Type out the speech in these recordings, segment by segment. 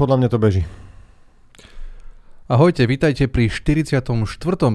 Podľa mňa to beží. Ahojte, vítajte pri 44.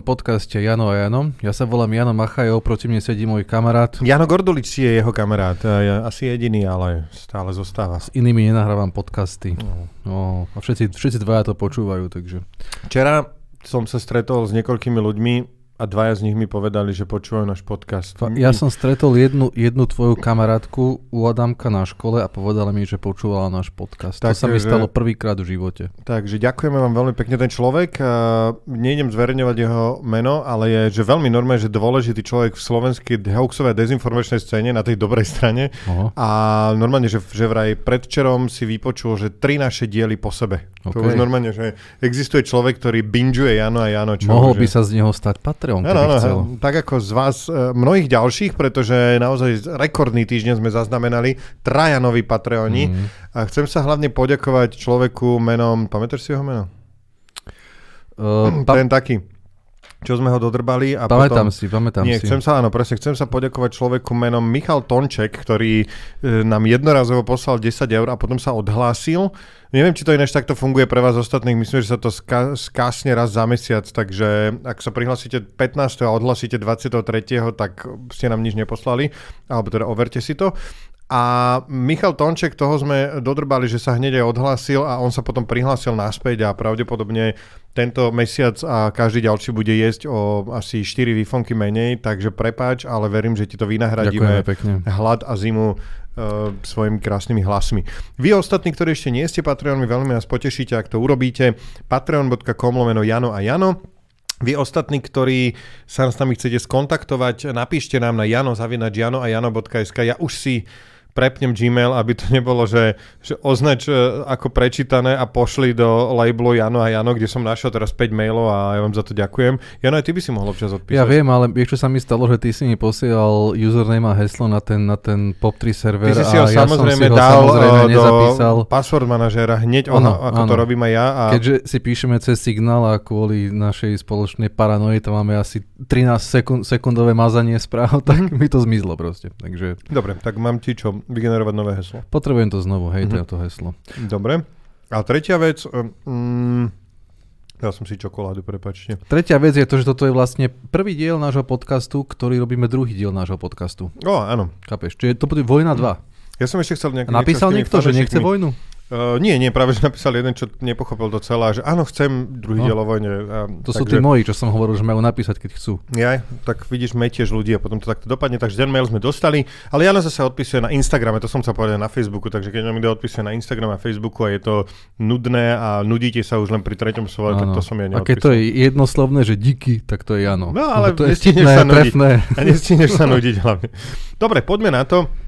podcaste Jano a Jano. Ja sa volám Jano Machajov, proti mne sedí môj kamarát. Jano Gordulič je jeho kamarát, asi jediný, ale stále zostáva. S inými nenahrávam podcasty. No. No, a všetci, všetci dvaja to počúvajú, takže... Včera som sa stretol s niekoľkými ľuďmi, a dvaja z nich mi povedali, že počúvajú náš podcast. Ja som stretol jednu, jednu tvoju kamarátku u Adamka na škole a povedala mi, že počúvala náš podcast. Tak, to sa mi že... stalo prvýkrát v živote. Takže ďakujeme vám veľmi pekne. Ten človek, uh, nejdem zverejňovať jeho meno, ale je že veľmi normálne, že dôležitý človek v slovenskej hoaxovej dezinformačnej scéne na tej dobrej strane. Uh-huh. A normálne, že, že vraj predčerom si vypočul, že tri naše diely po sebe. Okay. To už normálne, že existuje človek, ktorý bingeuje Jano a Jano. Čo Mohol že... by sa z neho stať patr Patreon, keby ano, chcel. Tak ako z vás, e, mnohých ďalších, pretože naozaj rekordný týždeň sme zaznamenali, traja noví Patreoni. Mm. A chcem sa hlavne poďakovať človeku menom, pamätáš si jeho meno? Uh, pa- Ten taký čo sme ho dodrbali. A pamätám potom, si, pamätám nie, si. Chcem sa, áno, presne, chcem sa poďakovať človeku menom Michal Tonček, ktorý e, nám jednorazovo poslal 10 eur a potom sa odhlásil. Neviem, či to ináč takto funguje pre vás ostatných, myslím, že sa to ska- skásne raz za mesiac, takže ak sa prihlásite 15. a odhlasíte 23., tak ste nám nič neposlali, alebo teda overte si to. A Michal Tonček, toho sme dodrbali, že sa hneď aj odhlásil a on sa potom prihlásil naspäť a pravdepodobne tento mesiac a každý ďalší bude jesť o asi 4 výfonky menej, takže prepáč, ale verím, že ti to vynahradíme hlad a zimu uh, svojimi krásnymi hlasmi. Vy ostatní, ktorí ešte nie ste Patreonmi, veľmi nás potešíte, ak to urobíte. patreon.com lomeno Jano a Jano. Vy ostatní, ktorí sa s nami chcete skontaktovať, napíšte nám na jano.jano a jano.sk. Ja už si prepnem Gmail, aby to nebolo, že, že označ e, ako prečítané a pošli do labelu Jano a Jano, kde som našiel teraz 5 mailov a ja vám za to ďakujem. Jano, aj ty by si mohol občas odpísať. Ja viem, ale čo sa mi stalo, že ty si mi posielal username a heslo na ten, na ten POP3 server ty si si ho a ja samozrejme som si ho dal samozrejme do nezapísal. password manažéra hneď ono, ako ano. to robím aj ja. A... Keďže si píšeme cez signál a kvôli našej spoločnej paranoji to máme asi 13 sekund, sekundové mazanie správ, tak mi to zmizlo proste. Takže... Dobre, tak mám ti čo, vygenerovať nové heslo. Potrebujem to znovu, hej, mm-hmm. to heslo. Dobre. A tretia vec, um, ja som si čokoládu, prepačte. Tretia vec je to, že toto je vlastne prvý diel nášho podcastu, ktorý robíme druhý diel nášho podcastu. O, áno. Chápeš? Čiže to bude Vojna 2. Ja som ešte chcel nejaký... Napísal niekto, že nechce vojnu? Uh, nie, nie, práve že napísal jeden, čo nepochopil to celé, že áno, chcem druhý no. diel o vojne. Uh, to takže... sú tí moji, čo som hovoril, že majú napísať, keď chcú. Ja, tak vidíš, metieš ľudí a potom to takto dopadne, takže ten mail sme dostali, ale Jana zase odpisuje na Instagrame, to som chcel povedať na Facebooku, takže keď nám ide odpisuje na Instagram a Facebooku a je to nudné a nudíte sa už len pri treťom slove, tak to som ja neodpísal. A keď to je jednoslovné, že díky, tak to je Jano. No ale to je stihne, sa nudiť. A nestihneš sa nudiť hlavne. Dobre, poďme na to.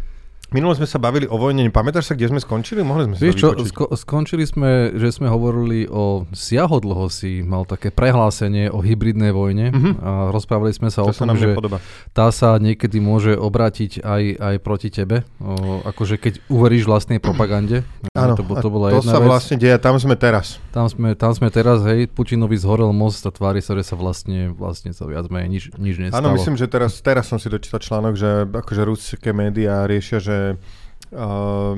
Minule sme sa bavili o vojne, pamätáš sa, kde sme skončili? Mohli sme Vieš čo, sko- skončili sme, že sme hovorili o siahodlho si mal také prehlásenie o hybridnej vojne uh-huh. a rozprávali sme sa to o tom, že nepodoba. tá sa niekedy môže obrátiť aj, aj proti tebe, o, akože keď uveríš vlastnej propagande. Áno, to, to, bola to jedna sa vec. vlastne deje, tam sme teraz. Tam sme, tam sme teraz, hej, Putinovi zhorel most a tvári sa, že sa vlastne, vlastne sa viac menej nič, nič nestalo. Áno, myslím, že teraz, teraz som si dočítal článok, že akože ruské médiá riešia, že uh,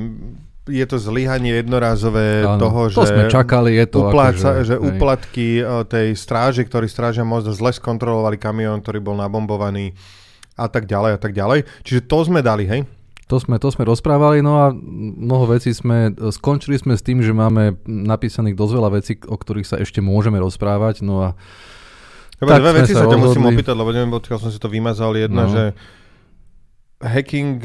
je to zlyhanie jednorázové ano, toho, to že, sme čakali, je to upláca, akože, že úplatky uh, tej stráže, ktorí strážia most, zle skontrolovali kamión, ktorý bol nabombovaný a tak ďalej a tak ďalej. Čiže to sme dali, hej? To sme, to sme rozprávali, no a mnoho vecí sme, skončili sme s tým, že máme napísaných dosť veľa vecí, o ktorých sa ešte môžeme rozprávať, no a Dobre, dve veci sa, sa ťa musím opýtať, lebo neviem, odkiaľ som si to vymazal. Jedna, no. že hacking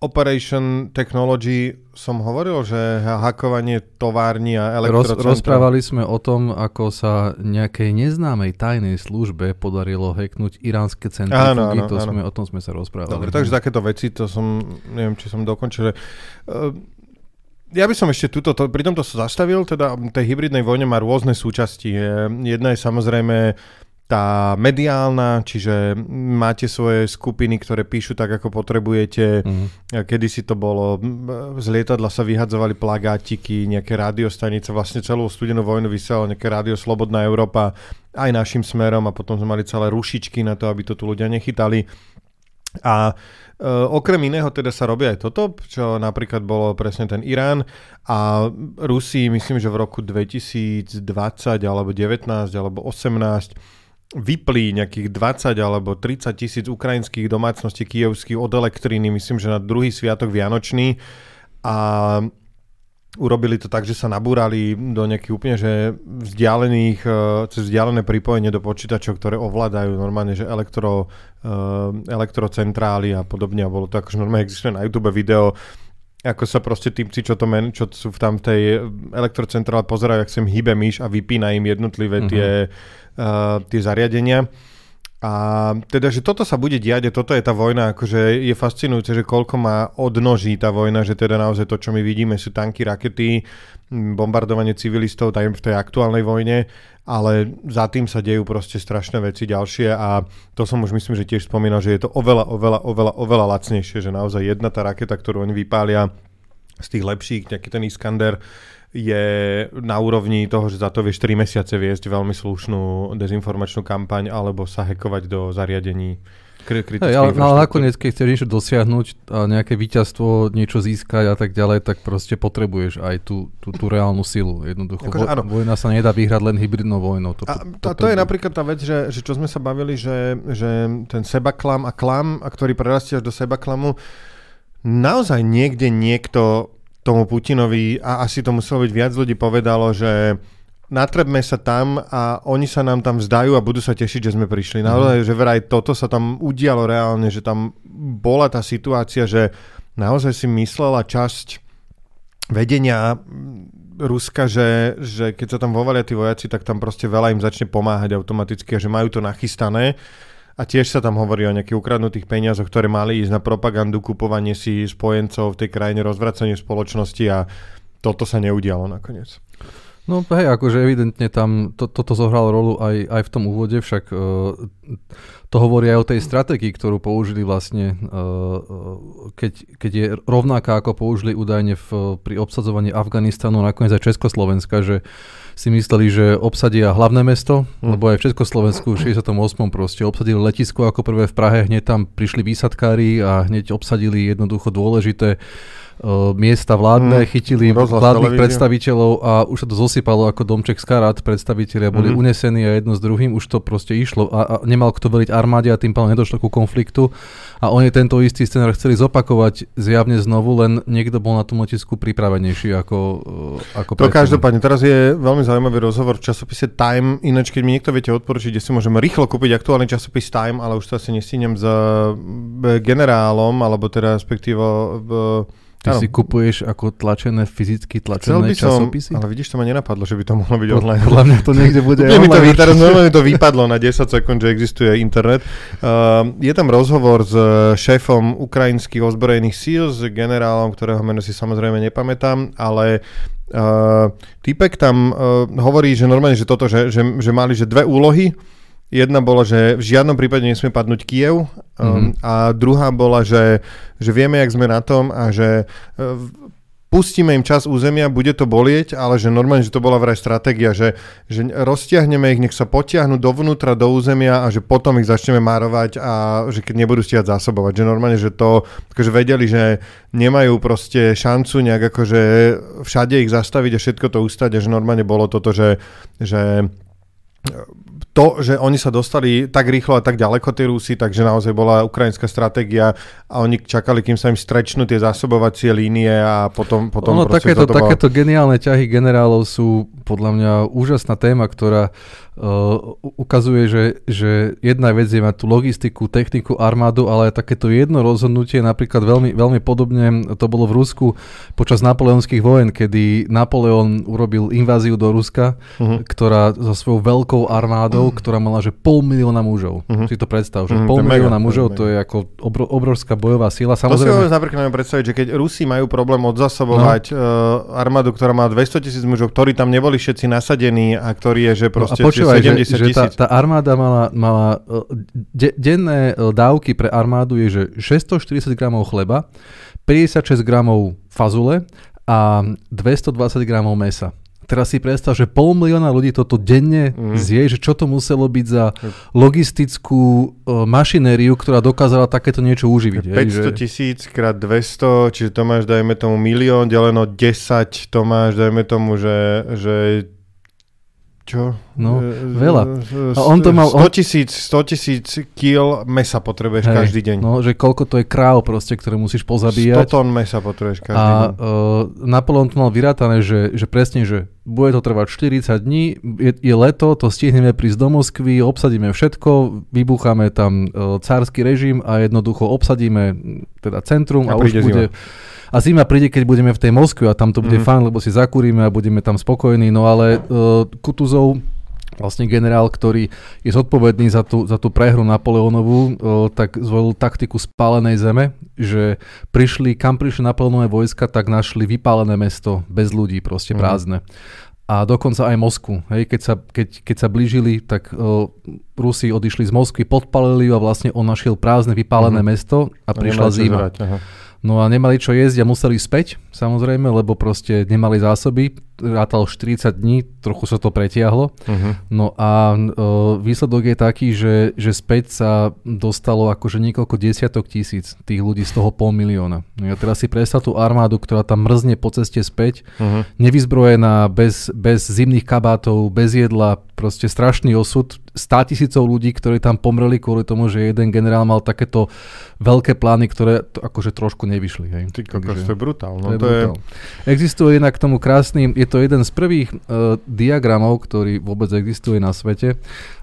Operation Technology som hovoril, že hakovanie továrni a elektrocentra... Roz, rozprávali sme o tom, ako sa nejakej neznámej tajnej službe podarilo hacknúť iránske centrifugy. to áno. Sme, o tom sme sa rozprávali. Dobre, takže takéto veci, to som, neviem, či som dokončil. Uh, ja by som ešte túto, to, pri tomto sa zastavil, teda tej hybridnej vojne má rôzne súčasti. Jedna je samozrejme tá mediálna, čiže máte svoje skupiny, ktoré píšu tak, ako potrebujete. Mm. Kedy si to bolo, z lietadla sa vyhadzovali plagátiky, nejaké rádiostanice, vlastne celú studenú vojnu vysielalo nejaké rádio Slobodná Európa aj našim smerom a potom sme mali celé rušičky na to, aby to tu ľudia nechytali. A Uh, okrem iného teda sa robí aj toto, čo napríklad bolo presne ten Irán a Rusi, myslím, že v roku 2020 alebo 19 alebo 18 vyplí nejakých 20 alebo 30 tisíc ukrajinských domácností kievských od elektriny, myslím, že na druhý sviatok Vianočný a Urobili to tak, že sa nabúrali do nejakých úplne že vzdialených, e, cez vzdialené pripojenie do počítačov, ktoré ovládajú normálne, že elektro, e, elektrocentrály a podobne. A bolo to akože normálne existuje na YouTube video, ako sa proste týmci, čo, to men, čo sú tam v tej elektrocentrále pozerajú, ak sa im hýbe myš a vypína im jednotlivé mm-hmm. tie, uh, tie zariadenia. A teda, že toto sa bude diať a toto je tá vojna, akože je fascinujúce, že koľko má odnoží tá vojna, že teda naozaj to, čo my vidíme, sú tanky, rakety, bombardovanie civilistov tam v tej aktuálnej vojne, ale za tým sa dejú proste strašné veci ďalšie a to som už myslím, že tiež spomínal, že je to oveľa, oveľa, oveľa, oveľa lacnejšie, že naozaj jedna tá raketa, ktorú oni vypália z tých lepších, nejaký ten Iskander, je na úrovni toho, že za to vieš 3 mesiace viesť veľmi slušnú dezinformačnú kampaň alebo sa hekovať do zariadení Hey, ale, ale nakoniec, keď chceš niečo dosiahnuť a nejaké víťazstvo, niečo získať a tak ďalej, tak proste potrebuješ aj tú, tú, tú reálnu silu. Jednoducho, akože, vo, vojna sa nedá vyhrať len hybridnou vojnou. To, a, to, to, to je napríklad tá vec, že, že čo sme sa bavili, že, že ten sebaklam a klam, a ktorý prerastie až do sebaklamu, naozaj niekde niekto tomu Putinovi, a asi to muselo byť viac ľudí, povedalo, že natrebme sa tam a oni sa nám tam vzdajú a budú sa tešiť, že sme prišli. Naozaj, mm. že veraj toto sa tam udialo reálne, že tam bola tá situácia, že naozaj si myslela časť vedenia Ruska, že, že keď sa tam vovalia tí vojaci, tak tam proste veľa im začne pomáhať automaticky a že majú to nachystané a tiež sa tam hovorí o nejakých ukradnutých peniazoch, ktoré mali ísť na propagandu, kupovanie si spojencov v tej krajine, rozvracanie spoločnosti a toto sa neudialo nakoniec. No hej, akože evidentne tam to, toto zohralo rolu aj, aj v tom úvode, však uh, to hovorí aj o tej stratégii, ktorú použili vlastne, uh, keď, keď je rovnaká ako použili údajne v, pri obsadzovaní Afganistanu, nakoniec aj Československa, že si mysleli, že obsadia hlavné mesto, mm. lebo aj v Československu v 68. proste obsadili letisko ako prvé v Prahe, hneď tam prišli výsadkári a hneď obsadili jednoducho dôležité miesta vládne, mm, chytili vládnych televíziu. predstaviteľov a už sa to zosypalo ako domček z karát, predstaviteľia boli mm. unesení a jedno s druhým, už to proste išlo a, a nemal kto veliť armáde a tým pádom nedošlo ku konfliktu. A oni tento istý scenár chceli zopakovať zjavne znovu, len niekto bol na tom letisku pripravenejší ako, uh, ako To každopádne, teraz je veľmi zaujímavý rozhovor v časopise Time, ináč keď mi niekto viete odporučiť, kde si môžeme rýchlo kúpiť aktuálny časopis Time, ale už to asi nestínem s eh, generálom, alebo teda respektíve Ty ano. si kupuješ ako tlačené, fyzicky tlačené som, časopisy? Ale vidíš, to ma nenapadlo, že by to mohlo byť online. Podľa mňa to niekde bude online. Mi to, teraz normálne to vypadlo na 10 sekúnd, že existuje internet. Uh, je tam rozhovor s šéfom ukrajinských ozbrojených síl, s generálom, ktorého meno si samozrejme nepamätám, ale uh, týpek tam uh, hovorí, že normálne, že toto, že, že, že mali že dve úlohy, Jedna bola, že v žiadnom prípade nesmie padnúť Kiev um, mm-hmm. a druhá bola, že, že vieme, jak sme na tom a že uh, pustíme im čas územia, bude to bolieť, ale že normálne, že to bola vraj stratégia, že, že roztiahneme ich, nech sa potiahnu dovnútra do územia a že potom ich začneme márovať a že keď nebudú stiať zásobovať. Že normálne, že to, akože vedeli, že nemajú proste šancu nejak akože všade ich zastaviť a všetko to ustať a že normálne bolo toto, že, že to, že oni sa dostali tak rýchlo a tak ďaleko tí Rusi, takže naozaj bola ukrajinská stratégia a oni čakali, kým sa im strečnú tie zásobovacie línie a potom... potom ono, takéto, takéto geniálne ťahy generálov sú podľa mňa úžasná téma, ktorá Uh, ukazuje, že, že jedna vec je mať tú logistiku, techniku, armádu, ale takéto jedno rozhodnutie, napríklad veľmi, veľmi podobne to bolo v Rusku počas napoleonských vojen, kedy Napoleon urobil inváziu do Ruska, uh-huh. ktorá so svojou veľkou armádou, uh-huh. ktorá mala že pol milióna mužov. Uh-huh. Si to predstav, že uh-huh. pol milióna mega, mužov, to je ako obro, obrovská bojová síla. Samozrejme, to si napríklad predstaviť, že keď Rusi majú problém odzasobovať no. uh, armádu, ktorá má 200 tisíc mužov, ktorí tam neboli všetci nasadení a ktorí je, že proste... No počúvaj, že, že tá, tá armáda mala, mala e, de, denné e, dávky pre armádu je, že 640 gramov chleba, 56 gramov fazule a 220 gramov mesa. Teraz si predstav, že pol milióna ľudí toto denne mm. zje, že čo to muselo byť za logistickú uh, mašinériu, ktorá dokázala takéto niečo uživiť. 500 tisíc krát 200, čiže to máš, dajme tomu, milión, deleno 10, to máš, dajme tomu, že, že čo? No, veľa. A on to mal... 100 tisíc, 100 tisíc kil mesa potrebuješ hej, každý deň. No, že koľko to je kráv proste, ktoré musíš pozabíjať. 100 tón mesa potrebuješ každý a, deň. A uh, Napoleon to mal vyrátané, že, že presne, že bude to trvať 40 dní, je, je leto, to stihneme prísť do Moskvy, obsadíme všetko, vybucháme tam uh, cársky režim a jednoducho obsadíme teda centrum a, a už bude... Zima a zima príde, keď budeme v tej Moskve a tam to bude mm. fajn, lebo si zakúrime a budeme tam spokojní. No ale uh, Kutuzov vlastne generál, ktorý je zodpovedný za tú, za tú prehru Napoleónovú, uh, tak zvolil taktiku spálenej zeme, že prišli, kam prišli Napoleónové vojska, tak našli vypálené mesto bez ľudí, proste mhm. prázdne. Mm. A dokonca aj Moskvu. Hej, keď, sa, keď, keď sa blížili, tak uh, Rusi odišli z Moskvy, podpalili a vlastne on našiel prázdne, vypálené mm. mesto a prišla zima. No a nemali čo jesť a museli späť, samozrejme, lebo proste nemali zásoby. Rátal 40 dní, trochu sa to pretiahlo. Uh-huh. No a e, výsledok je taký, že, že späť sa dostalo akože niekoľko desiatok tisíc tých ľudí z toho pol milióna. No a teraz si predstav tú armádu, ktorá tam mrzne po ceste späť, uh-huh. nevyzbrojená, bez, bez zimných kabátov, bez jedla, proste strašný osud 100 tisícov ľudí, ktorí tam pomreli kvôli tomu, že jeden generál mal takéto veľké plány, ktoré to akože trošku nevyšli. Hej. Ty kokos, to je brutál. No, to, je to brutál. Je... Existuje inak k tomu krásny, je to jeden z prvých uh, diagramov, ktorý vôbec existuje na svete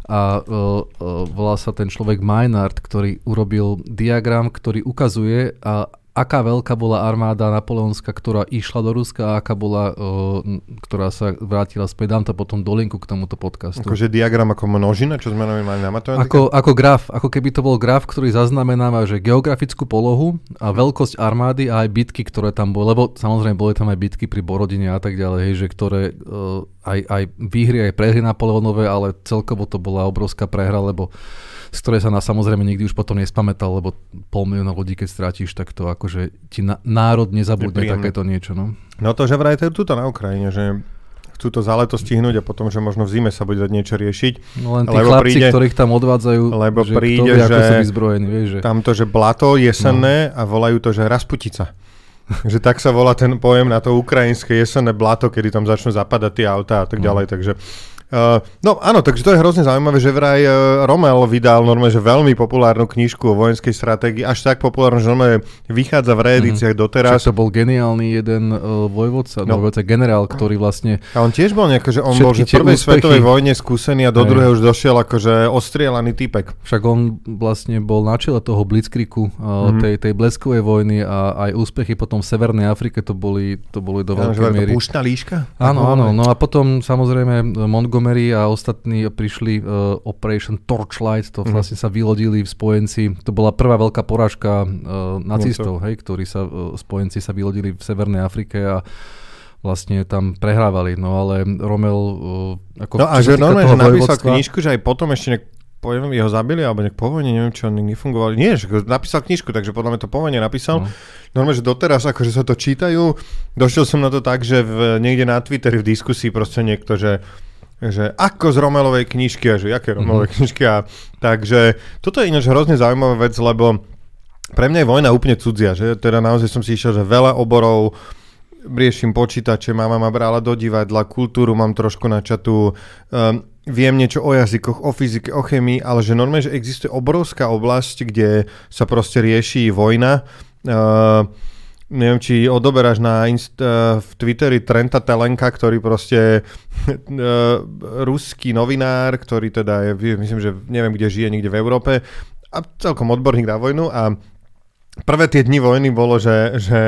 a uh, uh, volá sa ten človek Maynard, ktorý urobil diagram, ktorý ukazuje, a aká veľká bola armáda napoleonská, ktorá išla do Ruska a aká bola, uh, ktorá sa vrátila späť. Dám to potom do linku k tomuto podcastu. Akože diagram ako množina, čo sme mali na matematiku? Ako, ako graf, ako keby to bol graf, ktorý zaznamenáva, že geografickú polohu a veľkosť armády a aj bitky, ktoré tam boli, lebo samozrejme boli tam aj bitky pri Borodine a tak ďalej, hej, že ktoré uh, aj, aj výhry, aj prehry Napoleonové, ale celkovo to bola obrovská prehra, lebo z ktorej sa nás samozrejme nikdy už potom nespamätal, lebo pol milióna ľudí, keď strátiš, tak to akože ti na, národ nezabudne takéto niečo. No. no to, že vraj to je tuto na Ukrajine, že chcú to za leto stihnúť a potom, že možno v zime sa bude dať niečo riešiť. No len tí lebo chlapci, príde, ktorých tam odvádzajú, lebo že príde, vie, že ako sú vyzbrojení. Vieš, že... Tamto, že blato jesenné no. a volajú to, že rasputica. že tak sa volá ten pojem na to ukrajinské jesenné blato, kedy tam začnú zapadať tie autá a tak no. ďalej. No. Takže Uh, no áno, takže to je hrozne zaujímavé, že vraj uh, Rommel vydal normálne, že veľmi populárnu knižku o vojenskej stratégii, až tak populárnu, že normálne vychádza v reedíciách mm-hmm. doteraz. Však to bol geniálny jeden uh, vojvodca, no. vojvodca generál, ktorý vlastne... A on tiež bol nejako, že on bol že v prvej úspechy... svetovej vojne skúsený a do druhej už došiel akože ostrielaný typek. Však on vlastne bol na čele toho blitzkriku, uh, mm-hmm. tej, tej bleskovej vojny a aj úspechy potom v Severnej Afrike to boli, to boli do ja, veľkej miery. Púštna líška? Áno, áno, no a potom samozrejme Montgomery Montgomery a ostatní prišli uh, Operation Torchlight, to mm. vlastne sa vylodili v spojenci. To bola prvá veľká porážka uh, nacistov, hej, ktorí sa, uh, spojenci sa vylodili v Severnej Afrike a vlastne tam prehrávali. No ale Rommel... Uh, ako, no a že normálne, že napísal knižku, že aj potom ešte nejak poviem, jeho zabili, alebo nejak po vojne, neviem čo, nefungovali. Nie, že napísal knižku, takže podľa mňa to po vojne napísal. No. Normálne, že doteraz akože sa to čítajú. Došiel som na to tak, že v, niekde na Twitteri v diskusii proste niekto, že že ako z Romelovej knižky, a že aké Romelové mm-hmm. knižky. A, takže toto je ináč hrozne zaujímavá vec, lebo pre mňa je vojna úplne cudzia, že teda naozaj som si išiel, že veľa oborov, riešim počítače, mama ma brala do divadla, kultúru mám trošku načatú, um, viem niečo o jazykoch, o fyzike, o chemii, ale že normálne, že existuje obrovská oblasť, kde sa proste rieši vojna. Uh, neviem, či odoberáš na inst- uh, v Twitteri Trenta Telenka, ktorý proste uh, ruský novinár, ktorý teda je, myslím, že neviem, kde žije, niekde v Európe a celkom odborník na vojnu. A prvé tie dni vojny bolo, že, že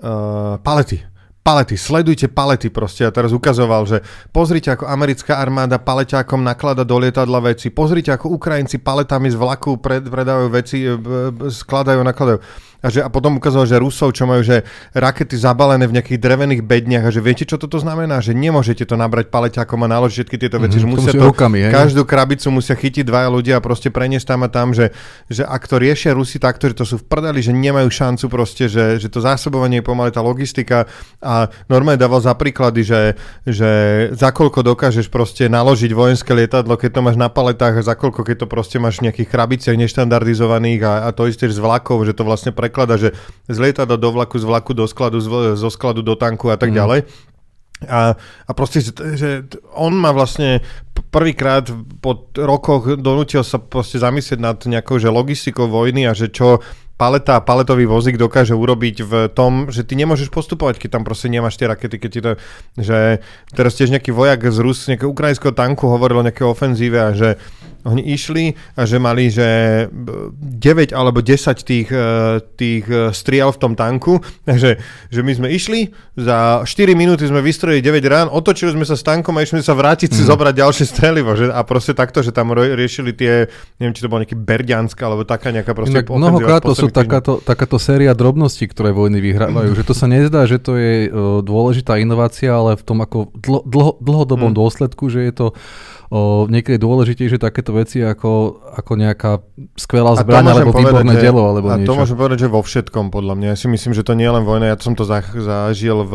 uh, palety, palety, sledujte palety proste. A teraz ukazoval, že pozrite, ako americká armáda paleťákom naklada do lietadla veci, pozrite, ako Ukrajinci paletami z vlaku pred, predávajú veci, skladajú, nakladajú. A že, a potom ukázalo, že Rusov, čo majú že rakety zabalené v nejakých drevených bedniach a že viete, čo toto znamená? Že nemôžete to nabrať paleťakom a naložiť všetky tieto veci. Mm-hmm, že musia to, rukami, každú krabicu musia chytiť dvaja ľudia a proste preniesť tam a tam, že, že ak to riešia Rusi takto, že to sú v prdeli, že nemajú šancu proste, že, že to zásobovanie je pomaly tá logistika a normálne dával za príklady, že, že za koľko dokážeš proste naložiť vojenské lietadlo, keď to máš na paletách a za koľko, keď to proste máš v nejakých krabiciach neštandardizovaných a, a to isté z vlakov, že to vlastne pre preklada, že z lietadla do vlaku, z vlaku do skladu, z, zo skladu do tanku a tak mm. A, a proste, že, že on má vlastne prvýkrát po rokoch donútil sa proste zamyslieť nad nejakou že logistikou vojny a že čo paleta, paletový vozík dokáže urobiť v tom, že ty nemôžeš postupovať, keď tam proste nemáš tie rakety, keď ti to, že teraz tiež nejaký vojak z Rus, nejakého ukrajinského tanku hovoril o nejakej ofenzíve a že oni išli a že mali, že 9 alebo 10 tých, e, tých e, striel v tom tanku, takže že my sme išli, za 4 minúty sme vystrojili 9 rán, otočili sme sa s tankom a išli sme sa vrátiť si mm. zobrať ďalšie strelivo, že, a proste takto, že tam riešili tie, neviem, či to bolo nejaký Berďansk alebo taká nejaká proste Inak mnohokrát to sú takáto, takáto séria drobností, ktoré vojny vyhrávajú, že to sa nezdá, že to je dôležitá inovácia, ale v tom ako dlho, dlho, dlhodobom mm. dôsledku, že je to o, niekedy dôležitejšie takéto veci ako, ako nejaká skvelá zbraň alebo výborné dielo alebo a niečo. to môžem povedať, že vo všetkom podľa mňa. Ja si myslím, že to nie je len vojna, ja som to zažil v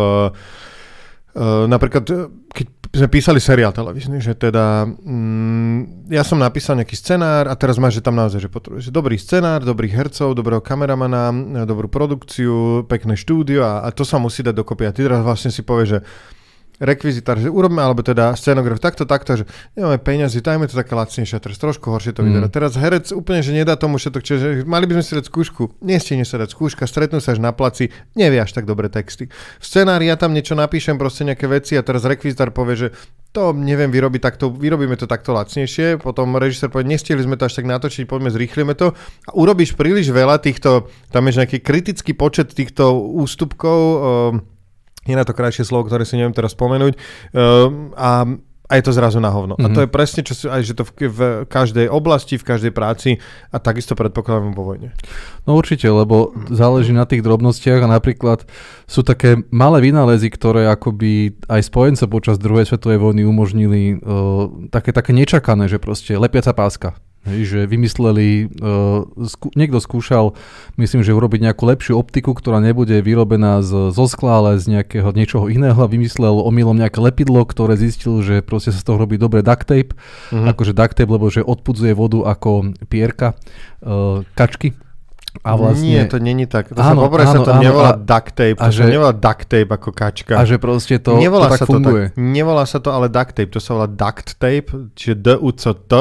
Uh, napríklad, keď sme písali seriál televízny, že teda mm, ja som napísal nejaký scenár a teraz máš, že tam naozaj, že potrebuješ dobrý scenár, dobrých hercov, dobrého kameramana, dobrú produkciu, pekné štúdio a, a to sa musí dať dokopy. A ty teraz vlastne si povieš, že rekvizitár, že urobme, alebo teda scenograf takto, takto, že nemáme peniazy, dajme to také lacnejšie, teraz trošku horšie to vyzerá. Mm. Teraz herec úplne, že nedá tomu všetko, čiže mali by sme si dať skúšku, nestihne sa dať skúška, stretnú sa až na placi, nevie až tak dobre texty. V scenári ja tam niečo napíšem, proste nejaké veci a teraz rekvizitár povie, že to neviem vyrobiť takto, vyrobíme to takto lacnejšie, potom režisér povie, nestihli sme to až tak natočiť, poďme zrýchlime to a urobíš príliš veľa týchto, tam je nejaký kritický počet týchto ústupkov, uh, je na to krajšie slovo, ktoré si neviem teraz spomenúť. Uh, a a je to zrazu na hovno. Mm-hmm. A to mhm. je presne, čo aj že to v, v každej oblasti, v každej práci a takisto predpokladám vo vojne. No určite, lebo záleží na tých drobnostiach a napríklad sú také malé vynálezy, ktoré akoby aj spojence počas druhej svetovej vojny umožnili uh, také, také nečakané, že proste lepiaca páska. Hej, že vymysleli, uh, skú, niekto skúšal, myslím, že urobiť nejakú lepšiu optiku, ktorá nebude vyrobená z, zo skla, ale z nejakého niečoho iného a vymyslel omylom nejaké lepidlo, ktoré zistil, že proste sa z toho robí dobre duct tape, uh-huh. akože duct tape, lebo že odpudzuje vodu ako pierka uh, kačky. A vlastne... Nie, to není tak. To áno, sa poprvé sa to áno, nevolá a, duct tape, to že, sa nevolá duct tape ako kačka. A že proste to, nevolá to tak sa funguje. To tak, nevolá sa to ale duct tape, to sa volá duct tape, čiže d u c t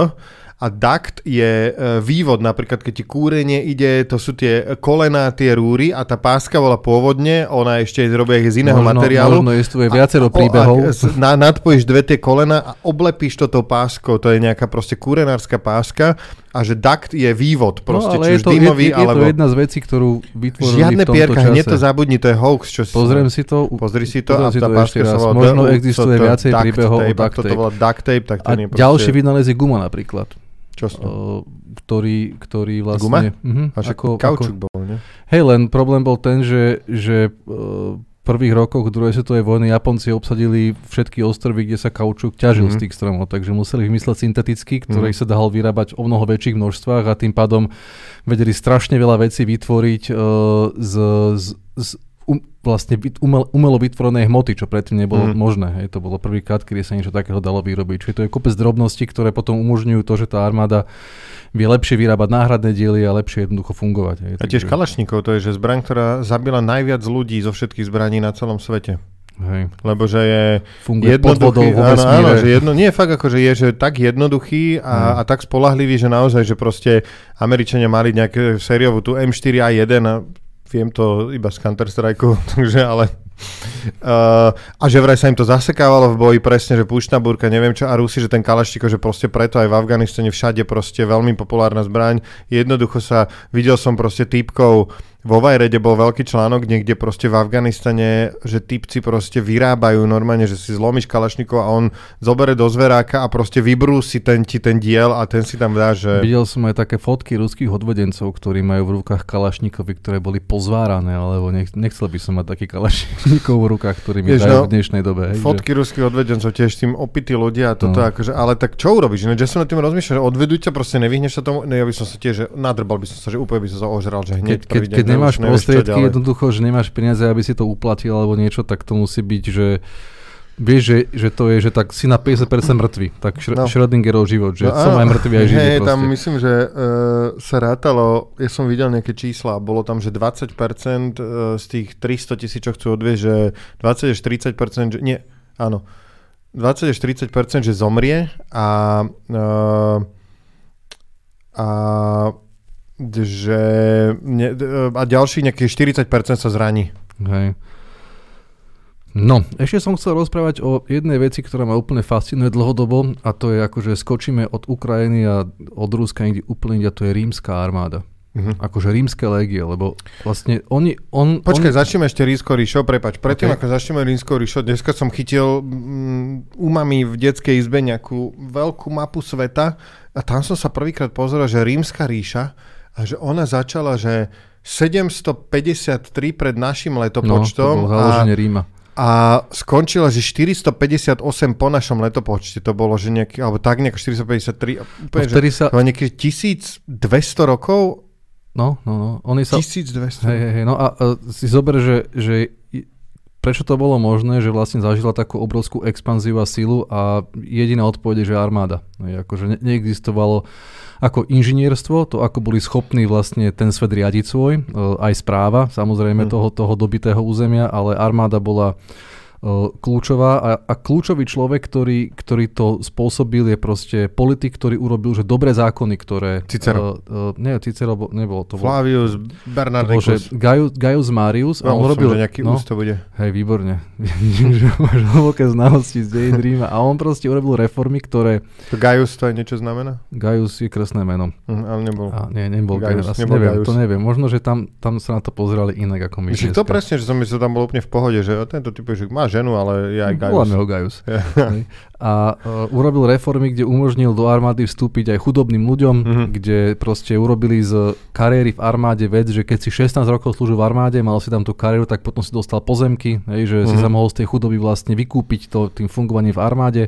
a duct je e, vývod, napríklad keď ti kúrenie ide, to sú tie kolena, tie rúry a tá páska bola pôvodne, ona ešte je zrobia z iného možno, materiálu. Možno je viacero príbehov. A, na, nadpojíš dve tie kolena a oblepíš toto páskou, to je nejaká proste kúrenárska páska a že duct je vývod no, proste, no, ale či je to, dymový, je, je, alebo... je to jedna z vecí, ktorú vytvorili Žiadne v tomto pierka, čase. hneď to zabudni, to je hoax. Čo Pozriem si to. Pozri si to a tá páska sa volá... Možno existuje viacej príbehov o duct tape. To proste... ďalší vynález je guma napríklad. Čo uh, ktorý, ktorý vlastne... Guma? Uh-huh, ako, kaučuk ako, bol, ne? Hej, len problém bol ten, že, že uh, v prvých rokoch druhej svetovej vojny Japonci obsadili všetky ostrovy, kde sa kaučuk ťažil mm-hmm. z tých stromov, takže museli vymysleť synteticky, ktorý mm-hmm. sa dal vyrábať o mnoho väčších množstvách a tým pádom vedeli strašne veľa vecí vytvoriť uh, z, z, z um, vlastne umel, umelo vytvorenej hmoty, čo predtým nebolo mm. možné. Hej, to bolo prvýkrát, kedy sa niečo takého dalo vyrobiť. Čiže to je kopec drobností, ktoré potom umožňujú to, že tá armáda vie lepšie vyrábať náhradné diely a lepšie jednoducho fungovať. Hej. A tiež kalašníkov, to je že zbraň, ktorá zabila najviac ľudí zo všetkých zbraní na celom svete. Hej. Lebo že je Funguje jednoduchý, áno, áno, že jedno, nie fakt ako, že je že tak jednoduchý a, hmm. a tak spolahlivý, že naozaj, že proste Američania mali nejakú sériovú tú M4A1 a viem to iba z Counter-Strike, takže ale... Uh, a že vraj sa im to zasekávalo v boji presne, že púšna búrka, neviem čo, a Rusi, že ten Kalaštiko, že proste preto aj v Afganistane všade proste veľmi populárna zbraň. Jednoducho sa, videl som proste týpkov vo Vajrede bol veľký článok niekde proste v Afganistane, že typci proste vyrábajú normálne, že si zlomíš kalašníkov a on zobere do zveráka a proste vybrúsi ten ti ten diel a ten si tam dá, že... Videl som aj také fotky ruských odvedencov, ktorí majú v rukách kalašníkovi, ktoré boli pozvárané, alebo nech, nechcel by som mať taký kalašníkov v rukách, ktorý mi dajú no, v dnešnej dobe. Hej, fotky že... ruských odvedencov tiež tým opití ľudia a toto no. akože, ale tak čo urobíš? Ne, že som na tým rozmýšľal, že odvedú ťa, proste nevyhneš sa tomu, ne, ja by som sa tiež, že nadrbal by som sa, že úplne by som sa ožral, že hneď keď, keď, keď nemáš prostriedky, jednoducho, že nemáš peniaze, aby si to uplatil alebo niečo, tak to musí byť, že vieš, že, že to je, že tak si na 50% mrtvý. Tak šr- no. Schrödingerov život, že no, som aj mŕtvý aj živý. Tam myslím, že uh, sa rátalo, ja som videl nejaké čísla, bolo tam, že 20% uh, z tých 300 tisíc, čo chcú odvieť, že 20 až 30%, že, nie, áno, 20 až 30%, že zomrie a uh, a že ne, a ďalší nejakých 40% sa zraní. Hej. No, ešte som chcel rozprávať o jednej veci, ktorá ma úplne fascinuje dlhodobo a to je akože skočíme od Ukrajiny a od Ruska niekde úplne a to je rímska armáda. Uh-huh. Akože rímske légie, lebo vlastne oni... On, Počkaj, on... začneme ešte rímsko ríšo, prepač. Predtým, okay. ako začneme rímsko ríšo, dneska som chytil mm, u mami v detskej izbe nejakú veľkú mapu sveta a tam som sa prvýkrát pozeral, že rímska ríša a že ona začala, že 753 pred našim letopočtom. No, to bolo a, Ríma. A skončila, že 458 po našom letopočte. To bolo, že nejaký, alebo tak nejak 453. Úplne, no, že, sa... nejakých 1200 rokov. No, no, no. Oni sa... 1200. Hej, hej. No a uh, si zober, že, že prečo to bolo možné, že vlastne zažila takú obrovskú expanziu a sílu a jediná odpoveď je, že armáda. Hej, akože ne- neexistovalo ako inžinierstvo, to ako boli schopní vlastne ten svet riadiť svoj, e, aj správa samozrejme mm. toho, toho dobitého územia, ale armáda bola kľúčová a, a kľúčový človek, ktorý, ktorý to spôsobil je proste politik, ktorý urobil, že dobré zákony, ktoré... Cicero. Uh, uh, nie, Cicero bo, nebolo to. Flavius Bernardicus. To Gaius, Gaius Marius. No, a on robil, že nejaký no, to bude. Hej, výborne. Máš hlboké znalosti z dejín Ríma. A on proste urobil reformy, ktoré... To Gaius to aj niečo znamená? Gaius je kresné meno. Mm, ale nebol. A, nie, nebol Gaius. Asi nebol neviem, Gaius. to neviem. Možno, že tam, tam sa na to pozerali inak ako my. to presne, že som myslel, tam bol úplne v pohode, že tento typ, že má ženu, ale je aj Gaius. Voláme ho Gaius. a uh, urobil reformy, kde umožnil do armády vstúpiť aj chudobným ľuďom, mm-hmm. kde proste urobili z kariéry v armáde vec, že keď si 16 rokov slúžil v armáde, mal si tam tú kariéru, tak potom si dostal pozemky, hej, že mm-hmm. si mhm. sa mohol z tej chudoby vlastne vykúpiť to, tým fungovaním v armáde.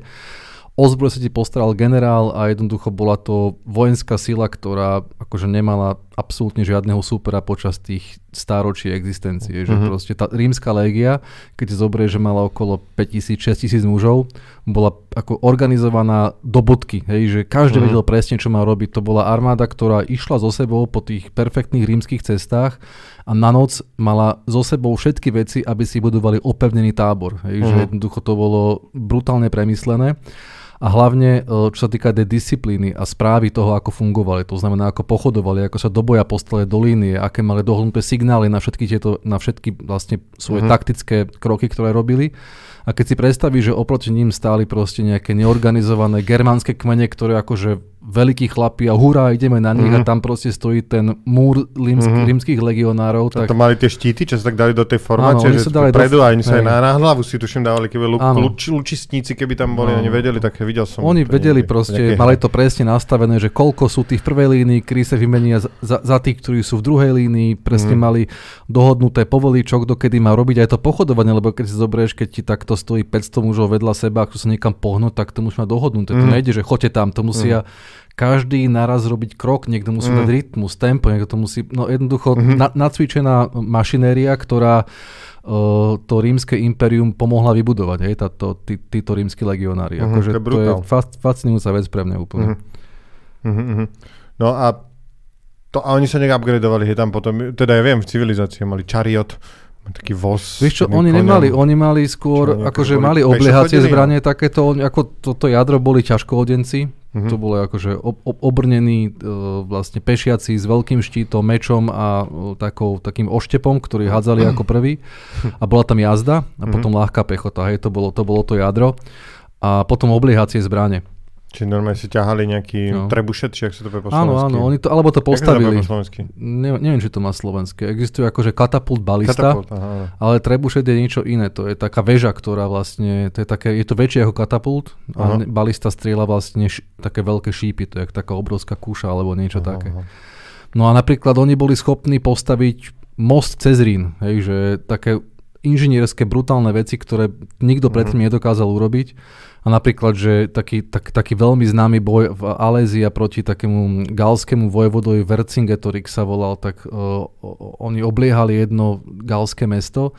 Ozbroj sa ti postaral generál a jednoducho bola to vojenská sila, ktorá akože nemala absolútne žiadneho súpera počas tých stáročí existencie. Mm-hmm. Že mhm. proste tá rímska légia, keď zoberie, že mala okolo 5000-6000 mužov, bola ako organizovaná do bodky. Hej, že každý mm-hmm. vedel presne, čo má robiť. To bola armáda, ktorá išla so sebou po tých perfektných rímskych cestách a na noc mala so sebou všetky veci, aby si budovali opevnený tábor. Hej, mm-hmm. Že mhm. jednoducho to bolo brutálne premyslené a hlavne e, čo sa týka tej disciplíny a správy toho, ako fungovali, to znamená, ako pochodovali, ako sa do boja postali do línie, aké mali dohodnuté signály na všetky tieto, na všetky vlastne svoje mm-hmm. taktické kroky, ktoré robili a keď si predstavíš, že oproti ním stáli proste nejaké neorganizované germánske kmene, ktoré akože veľkí chlapi a hurá, ideme na nich mm-hmm. a mhm. tam proste stojí ten múr limsk, mm-hmm. rímskych legionárov. Tak... to mali tie štíty, čo sa tak dali do tej formácie, áno, že sa dali predu do... a oni sa aj na, na hlavu si tuším dávali, keby lu, luč, lučistníci, keby tam boli, áno. oni vedeli, tak videl som. Oni vedeli niekde, proste, nejaké... mali to presne nastavené, že koľko sú tých v prvej línii, kedy sa vymenia za, za tých, ktorí sú v druhej línii, presne mm. mali dohodnuté povoli, čo kto kedy má robiť aj to pochodovanie, lebo keď si zoberieš, keď ti takto stojí 500 mužov vedľa seba, ak sa niekam pohnúť, tak to musí mať dohodnuté. Mm. To nejde, že choďte tam, to musia mm každý naraz robiť krok, niekto musí mm. dať rytmus, tempo, niekto to musí, no jednoducho mm-hmm. na, nacvičená mašinéria, ktorá uh, to rímske imperium pomohla vybudovať, hej, táto, tí, títo rímsky legionári. Mm-hmm, akože to je, to je fascinujúca vec pre mňa úplne. Mm-hmm. Mm-hmm. No a to, a oni sa nejak upgradovali, hej, tam potom, teda ja viem, v civilizácii mali čariot, taký voz. Vieš čo, oni koňom. nemali, oni mali skôr, čo, akože mali obliehacie zbranie takéto, ako toto jadro boli ťažkohodenci, Mm-hmm. To bolo akože ob, ob, obrnení uh, vlastne pešiaci s veľkým štítom, mečom a uh, takou, takým oštepom, ktorý hádzali ako prvý. A bola tam jazda a mm-hmm. potom ľahká pechota. Hej, to bolo, to bolo to jadro. A potom obliehacie zbranie. Či normálne si ťahali nejaký no. trebušet, či ak sa to povie po Áno, áno, oni to, alebo to postavili. to po ne, neviem, či to má slovenské. Existuje akože katapult balista, katapult, aha, ale trebušet je niečo iné. To je taká väža, ktorá vlastne, to je, také, je to väčšie ako katapult a aha. balista strieľa vlastne š, také veľké šípy, to je taká obrovská kúša alebo niečo aha, také. Aha. No a napríklad oni boli schopní postaviť most cez Rín, hej, že také inžinierské brutálne veci, ktoré nikto predtým uh-huh. nedokázal urobiť a napríklad, že taký, tak, taký veľmi známy boj v Alézia proti takému galskému vojvodovi Vercingetorix sa volal, tak uh, oni obliehali jedno galské mesto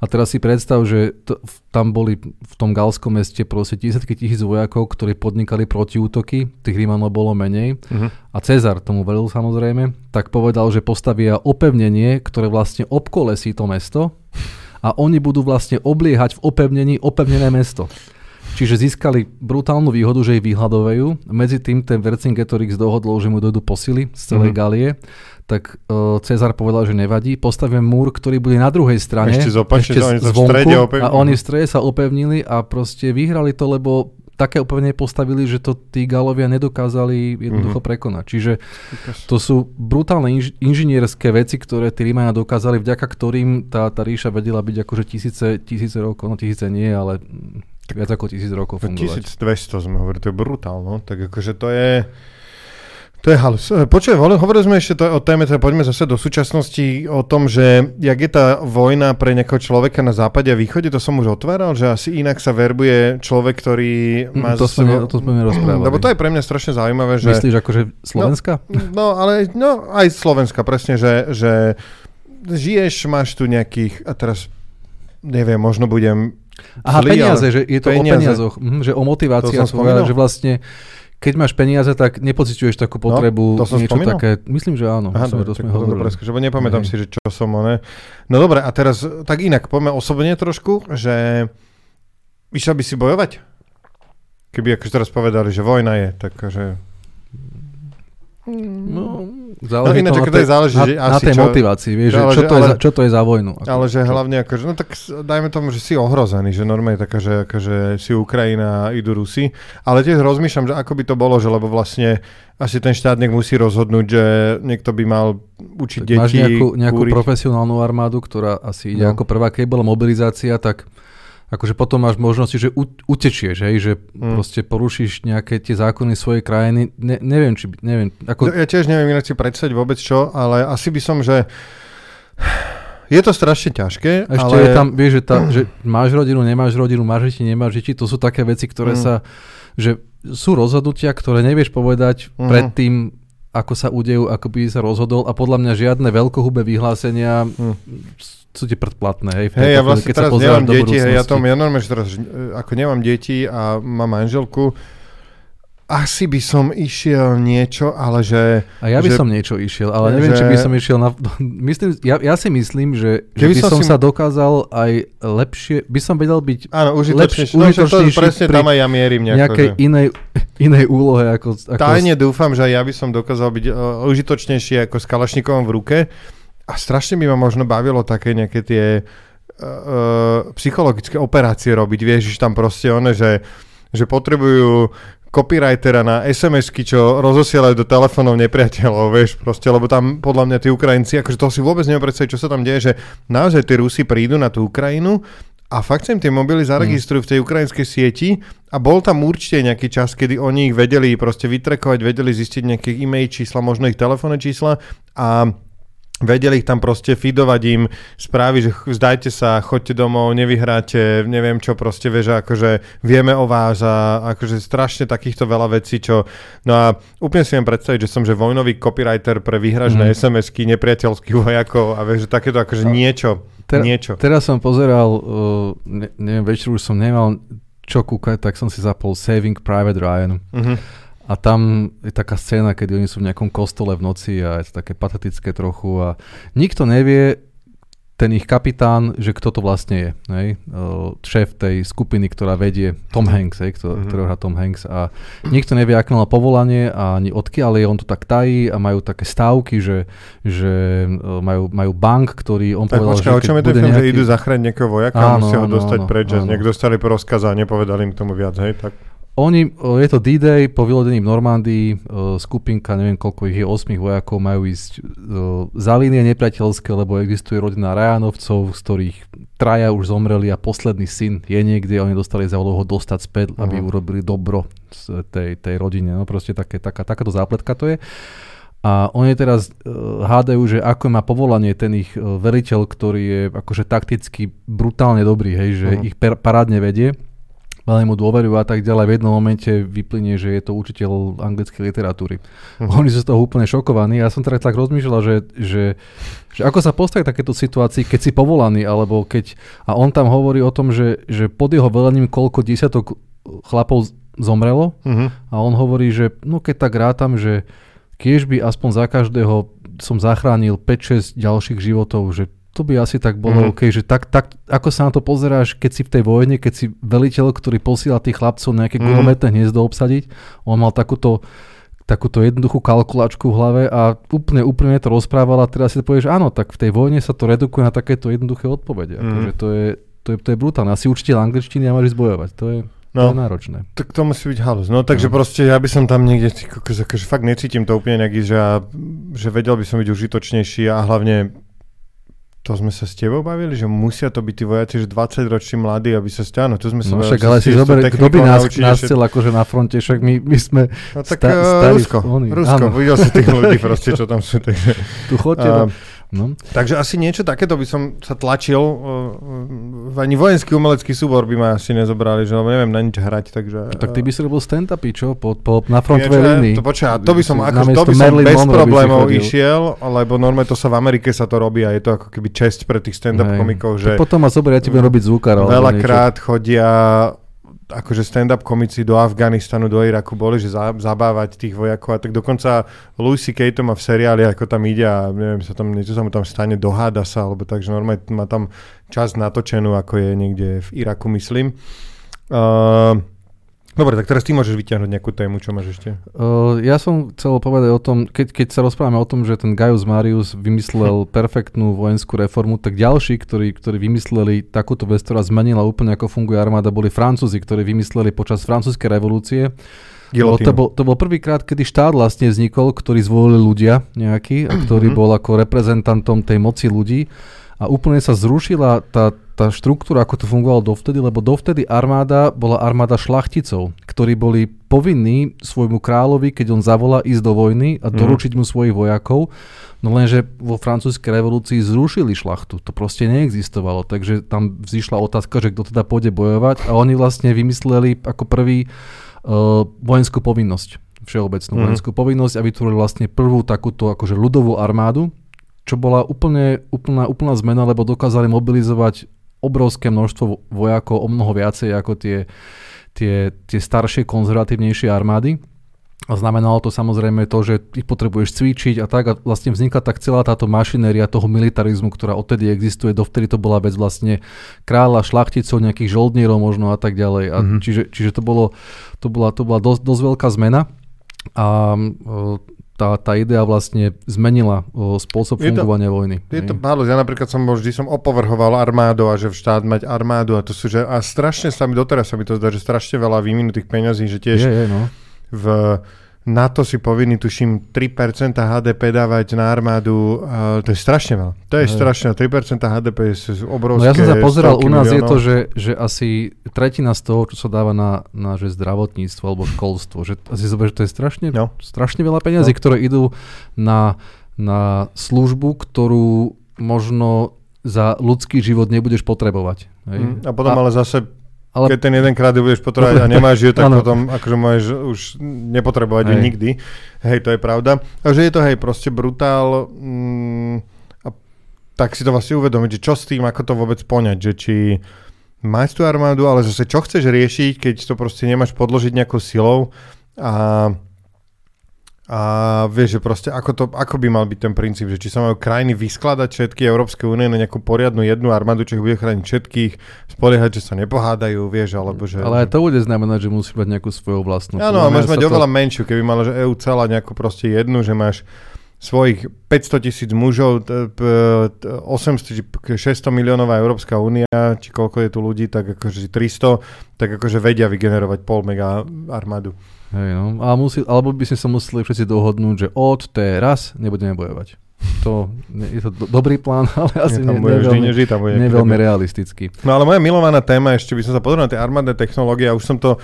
a teraz si predstav, že to, tam boli v tom galskom meste proste tisícky tisíc vojakov, ktorí podnikali protiútoky, tých Rímanov bolo menej. Uh-huh. A Cezar tomu veril samozrejme, tak povedal, že postavia opevnenie, ktoré vlastne obkolesí to mesto a oni budú vlastne obliehať v opevnení opevnené mesto. Čiže získali brutálnu výhodu, že ich vyhľadovajú. Medzi tým ten Vercingetorix dohodol, že mu dojdú posily z celej mm-hmm. Galie. Tak uh, Cezar povedal, že nevadí. Postavím múr, ktorý bude na druhej strane. Ešte, zopačne, ešte oni zvonku, v strede opevnili. A oni v strede sa opevnili a proste vyhrali to, lebo také opevnenie postavili, že to tí Galovia nedokázali jednoducho mm-hmm. prekonať. Čiže to sú brutálne inž, inžinierské veci, ktoré tí Rímania dokázali, vďaka ktorým tá, tá ríša vedela byť akože tisíce, tisíce rokov, no tisíce nie, ale viac ako tisíc rokov fungovať. 1200 sme hovorili, to je brutálno. Tak akože to je... To je halus. E, počuj, hovorili sme ešte to o téme, teda poďme zase do súčasnosti, o tom, že jak je tá vojna pre nejakého človeka na západe a východe, to som už otváral, že asi inak sa verbuje človek, ktorý hm, má... To, sme, to sme rozprávali. Lebo to je pre mňa strašne zaujímavé, že... Myslíš akože Slovenska? No, no ale no, aj Slovenska, presne, že, že žiješ, máš tu nejakých, a teraz neviem, možno budem Aha, zlý, peniaze, že je to peniaze. o peniazoch, mhm, že o motivácii, že vlastne keď máš peniaze, tak nepociťuješ takú no, potrebu no, to som niečo spomínal? také. Myslím, že áno. Aha, sme, to sme hovorili. Dobre, že nepamätám si, že čo som, ne. No dobre, a teraz tak inak, poďme osobne trošku, že išiel by si bojovať? Keby akože teraz povedali, že vojna je, tak že No, záleží no, to, na, tej, záleží, na, na tej čo, motivácii, vieš, ale, čo, to ale, je za, čo to je za vojnu. Ako, ale že čo? hlavne akože, no tak dajme tomu, že si ohrozený, že normálne taká, že akože si Ukrajina a idú Rusi, ale tiež rozmýšľam, že ako by to bolo, že lebo vlastne asi ten štát nech musí rozhodnúť, že niekto by mal učiť tak deti. Máš nejakú, nejakú profesionálnu armádu, ktorá asi ide no. ako prvá, keď bola mobilizácia, tak akože potom máš možnosti, že utečieš, hej, že mm. proste porušíš nejaké tie zákony svojej krajiny. Ne, neviem, či... Neviem, ako... Ja tiež neviem inak si predstaviť vôbec čo, ale asi by som, že... Je to strašne ťažké, Ešte ale... je tam, vieš, že, tá, že máš rodinu, nemáš rodinu, máš deti, nemáš deti, to sú také veci, ktoré mm. sa... Že sú rozhodnutia, ktoré nevieš povedať mm. predtým, ako sa udejú, ako by sa rozhodol. A podľa mňa žiadne veľkohubé vyhlásenia mm sú ti predplatné, hej, hej, ja vlastne keď teraz nemám deti, hej, ja, tom, ja normálne, že teraz, e, ako nemám deti a mám manželku, asi by som išiel niečo, ale že... A ja by že, som niečo išiel, ale neviem, že, či by som išiel na... Myslím, ja, ja si myslím, že, že by som, som si... sa dokázal aj lepšie... By som vedel byť Áno, užitočnejší. No, že to presne tam aj ja mierim nejako, nejakej že... inej, inej úlohe. Ako, ako... Tajne dúfam, že ja by som dokázal byť uh, užitočnejší ako s Kalašnikovom v ruke a strašne by ma možno bavilo také nejaké tie uh, psychologické operácie robiť, vieš, že tam proste one, že, že potrebujú copywritera na SMS-ky, čo rozosielajú do telefónov nepriateľov, vieš, proste, lebo tam podľa mňa tí Ukrajinci, akože to si vôbec neviem čo sa tam deje, že naozaj tí Rusi prídu na tú Ukrajinu a fakt sa im tie mobily zaregistrujú v tej ukrajinskej sieti a bol tam určite nejaký čas, kedy oni ich vedeli proste vytrekovať, vedeli zistiť nejaké e-mail čísla, možno ich telefónne čísla a Vedeli ich tam proste feedovať im správy, že zdajte sa, choďte domov, nevyhráte, neviem čo proste, vieš, akože vieme o vás a akože strašne takýchto veľa vecí, čo... No a úplne si viem predstaviť, že som že vojnový copywriter pre vyhražné mm. SMS-ky nepriateľských vojakov a vieš, že takéto akože no, niečo, ter- niečo. Teraz som pozeral, uh, ne, neviem, večer už som nemal čo kúkať, tak som si zapol Saving Private Ryan. Mm-hmm. A tam je taká scéna, kedy oni sú v nejakom kostole v noci a je to také patetické trochu a nikto nevie, ten ich kapitán, že kto to vlastne je. Hej? Šéf tej skupiny, ktorá vedie Tom. Hanks, hej, kto, mm-hmm. ktorého hrá Tom Hanks. A nikto nevie, aké mal povolanie a ani odkiaľ je, on to tak tají a majú také stávky, že, že majú, majú bank, ktorý on tak povedal, počka, že je ten film, nejaký... že idú zachrániť nejakého vojaka áno, a musia ho dostať áno, preč, že niekto dostali rozkaz a nepovedali im k tomu viac, hej? Tak... oni, je to D-Day, po vylodení v Normandii, skupinka, neviem koľko ich je, 8 vojakov majú ísť za línie nepriateľské, lebo existuje rodina Rajanovcov, z ktorých traja už zomreli a posledný syn je niekde, oni dostali za úlohu dostať späť, uh-huh. aby mhm. urobili dobro z tej, tej rodine. No proste také, taká, takáto zápletka to je. A oni teraz uh, hádajú, že ako má povolanie ten ich uh, veliteľ, ktorý je akože takticky brutálne dobrý, hej, že uh-huh. ich per, parádne vedie, veľmi mu dôverujú a tak ďalej. V jednom momente vyplynie, že je to učiteľ anglickej literatúry. Uh-huh. Oni sú z toho úplne šokovaní. Ja som teraz tak rozmýšľal, že, že, že ako sa postaviť takéto situácii, keď si povolaný, alebo keď... A on tam hovorí o tom, že, že pod jeho velením koľko desiatok chlapov zomrelo uh-huh. a on hovorí, že no keď tak rátam, že kiež by aspoň za každého som zachránil 5-6 ďalších životov, že to by asi tak bolo mm. OK, že tak, tak, ako sa na to pozeráš, keď si v tej vojne, keď si veliteľ, ktorý posiela tých chlapcov nejaké mm. gulometné hniezdo obsadiť, on mal takúto takúto jednoduchú kalkulačku v hlave a úplne úplne to rozprával a teraz si to povieš, áno, tak v tej vojne sa to redukuje na takéto jednoduché odpovede. Mm. Akože to je, to je, to je brutálne. Asi učiteľ angličtiny a máš bojovať. To je... No, to je náročné. Tak to musí byť halus. No takže no. proste ja by som tam niekde, akože, fakt necítim to úplne nejaký, že, že vedel by som byť užitočnejší a hlavne to sme sa s tebou bavili, že musia to byť tí vojaci, že 20 roční mladí, aby sa stiahnu. To sme sa no však, ale si zober, kto by nás, nás chcel akože na fronte, však my, my sme no, tak, sta, uh, Rusko, Rusko, videl si tých ľudí proste, čo tam sú. Takže, tu chodte, uh, No. Takže asi niečo takéto by som sa tlačil. Uh, ani vojenský umelecký súbor by ma asi nezobrali, že neviem na nič hrať. Takže, no, tak ty by si robil stand-upy, čo? Po, po, na frontovej línii. To, počia, to by som, ako, to by som bez Monroe problémov išiel, lebo normálne to sa v Amerike sa to robí a je to ako keby česť pre tých stand-up Hej. komikov. Že tak potom ma zober, ja ti budem robiť zvukár. Veľakrát chodia akože stand-up komici do Afganistanu, do Iraku boli, že za, zabávať tých vojakov a tak dokonca Louis C.K. má v seriáli, ako tam ide a neviem, sa tam, niečo sa mu tam stane, doháda sa, alebo tak, že normálne má tam čas natočenú, ako je niekde v Iraku, myslím. Uh, Dobre, tak teraz ty môžeš vyťahnuť nejakú tému, čo máš ešte? Uh, ja som chcel povedať o tom, keď, keď sa rozprávame o tom, že ten Gaius Marius vymyslel perfektnú vojenskú reformu, tak ďalší, ktorí, ktorí vymysleli takúto vec, ktorá zmenila úplne ako funguje armáda, boli Francúzi, ktorí vymysleli počas francúzskej revolúcie. To bol, to bol prvýkrát, kedy štát vlastne vznikol, ktorý zvolili ľudia nejaký, a ktorý bol ako reprezentantom tej moci ľudí a úplne sa zrušila tá, tá štruktúra, ako to fungovalo dovtedy, lebo dovtedy armáda bola armáda šlachticov, ktorí boli povinní svojmu kráľovi, keď on zavolá ísť do vojny a mhm. doručiť mu svojich vojakov. No lenže vo francúzskej revolúcii zrušili šlachtu. To proste neexistovalo. Takže tam vzýšla otázka, že kto teda pôjde bojovať a oni vlastne vymysleli ako prvý uh, vojenskú povinnosť všeobecnú mm. vojenskú povinnosť a vytvorili vlastne prvú takúto akože ľudovú armádu, čo bola úplne, úplná, úplná zmena, lebo dokázali mobilizovať obrovské množstvo vojakov, o mnoho viacej ako tie, tie, tie staršie, konzervatívnejšie armády. A znamenalo to samozrejme to, že ich potrebuješ cvičiť a tak a vlastne vznikla tak celá táto mašinéria toho militarizmu, ktorá odtedy existuje, dovtedy to bola vec vlastne kráľa, šlachticov, nejakých žoldnierov možno a tak ďalej. A mm-hmm. čiže, čiže to, bolo, to bola, to bola dosť, dosť veľká zmena. A tá, tá idea vlastne zmenila o, spôsob je fungovania to, vojny. Je to málo. Ja napríklad som vždy som opovrhoval armádu a že v štát mať armádu a to sú, že a strašne sa mi doteraz sa mi to zdá, že strašne veľa vyminutých peňazí, že tiež je, je, no. v na to si povinný, tuším, 3% HDP dávať na armádu. Uh, to je strašne veľa. To je Hej. strašne 3% HDP je obrovské. No ja som sa pozeral, u nás miliónov. je to, že, že asi tretina z toho, čo sa dáva na, na že zdravotníctvo alebo školstvo. Že, asi zober, že to je strašne, no. strašne veľa peniazí, no. ktoré idú na, na službu, ktorú možno za ľudský život nebudeš potrebovať. Hej? Mm, a potom a, ale zase ale... Keď ten jeden krát budeš potrebovať a nemáš ju, tak ano. potom akože môžeš už nepotrebovať hej. ju nikdy. Hej, to je pravda. Takže je to hej, proste brutál. Mm, a tak si to vlastne uvedomiť, že čo s tým, ako to vôbec poňať, že či máš tú armádu, ale zase čo chceš riešiť, keď to proste nemáš podložiť nejakou silou a a vieš, že proste ako, to, ako by mal byť ten princíp, že či sa majú krajiny vyskladať všetky Európske únie na nejakú poriadnu jednu armádu, čo ich bude chrániť všetkých, spoliehať, že sa nepohádajú, vieš, alebo že... Ale aj to bude znamenať, že musí mať nejakú svoju vlastnú. Áno, a môžeš mať to... oveľa menšiu, keby mala, že EU celá nejakú proste jednu, že máš svojich 500 tisíc mužov, 800 600 miliónová Európska únia, či koľko je tu ľudí, tak akože 300, tak akože vedia vygenerovať pol mega armádu. Hej, no. A musí, alebo by sme sa museli všetci dohodnúť, že od teraz nebudeme bojovať. To je to do, dobrý plán, ale asi neží, tam bude veľmi realistický. No ale moja milovaná téma, ešte by som sa pozrel na tie armádne technológie, a už som to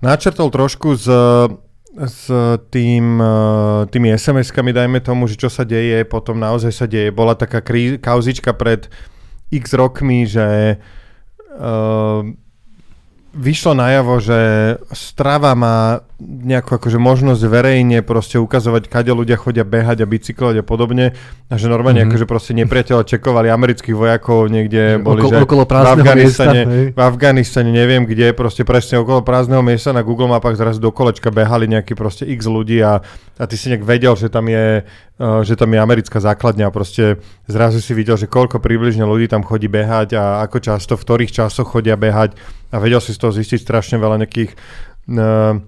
načrtol trošku z s tým, eh, tými SMS-kami, dajme tomu, že čo sa deje, potom naozaj sa deje. Bola taká krí, kauzička pred x rokmi, že uh, vyšlo najavo, že strava má nejakú akože možnosť verejne proste ukazovať, kade ľudia chodia behať a bicyklovať a podobne. A že normálne mm-hmm. akože proste nepriateľa čekovali amerických vojakov niekde, boli, okolo, že okolo v Afganistane, miesta, v Afganistane, neviem kde, proste presne okolo prázdneho miesta na Google mapách zrazu do kolečka behali nejaký proste x ľudí a, a ty si nejak vedel, že tam je že tam je americká základňa a proste zrazu si videl, že koľko približne ľudí tam chodí behať a ako často, v ktorých časoch chodia behať a vedel si z toho zistiť strašne veľa nejakých uh,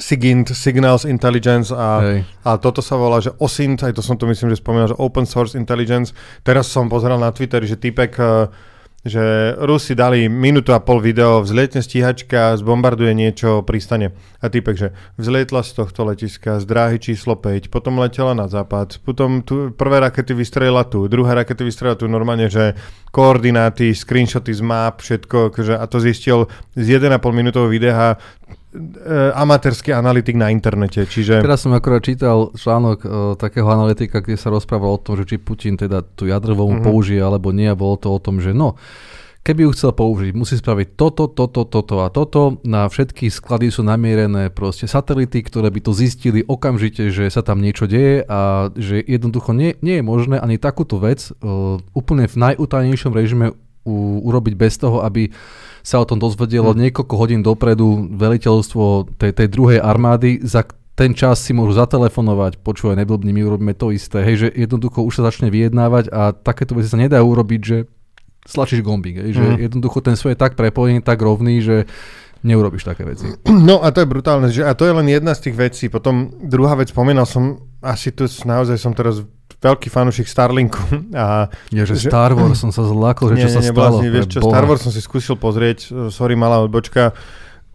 SIGINT, Signals Intelligence a, a toto sa volá, že OSINT, aj to som to myslím, že spomínal, že Open Source Intelligence. Teraz som pozeral na Twitteri, že typek uh, že Rusi dali minútu a pol video, vzlietne stíhačka, zbombarduje niečo, pristane. A typek, že vzlietla z tohto letiska z dráhy číslo 5, potom letela na západ, potom tu, prvé rakety vystrelila tu, druhé rakety vystrelila tu, normálne, že koordináty, screenshoty z map, všetko, akože, a to zistil z 1,5 minútového videa amatérsky analytik na internete. Čiže... Teraz som akorát čítal článok uh, takého analytika, kde sa rozprával o tom, že či Putin teda tú jadrovú mm-hmm. použije alebo nie a bolo to o tom, že no, keby ju chcel použiť, musí spraviť toto, toto, toto a toto. Na všetky sklady sú namierené proste satelity, ktoré by to zistili okamžite, že sa tam niečo deje a že jednoducho nie, nie je možné ani takúto vec uh, úplne v najutajnejšom režime u, urobiť bez toho, aby sa o tom dozvedelo hmm. niekoľko hodín dopredu veliteľstvo tej, tej druhej armády, za ten čas si môžu zatelefonovať, počúvaj, neblbni, my urobíme to isté. Hej, že jednoducho už sa začne vyjednávať a takéto veci sa nedajú urobiť, že slačíš gombík. Hej, že hmm. jednoducho ten svoj je tak prepojený, tak rovný, že neurobiš také veci. No a to je brutálne, že a to je len jedna z tých vecí. Potom druhá vec, spomínal som, asi tu naozaj som teraz veľký fanúšik Starlinku. A, ja, že, že Star Wars som sa zlákol, že nie, čo sa nie, stalo. Vlastne, vieš čo, Star Wars som si skúsil pozrieť, sorry, malá odbočka,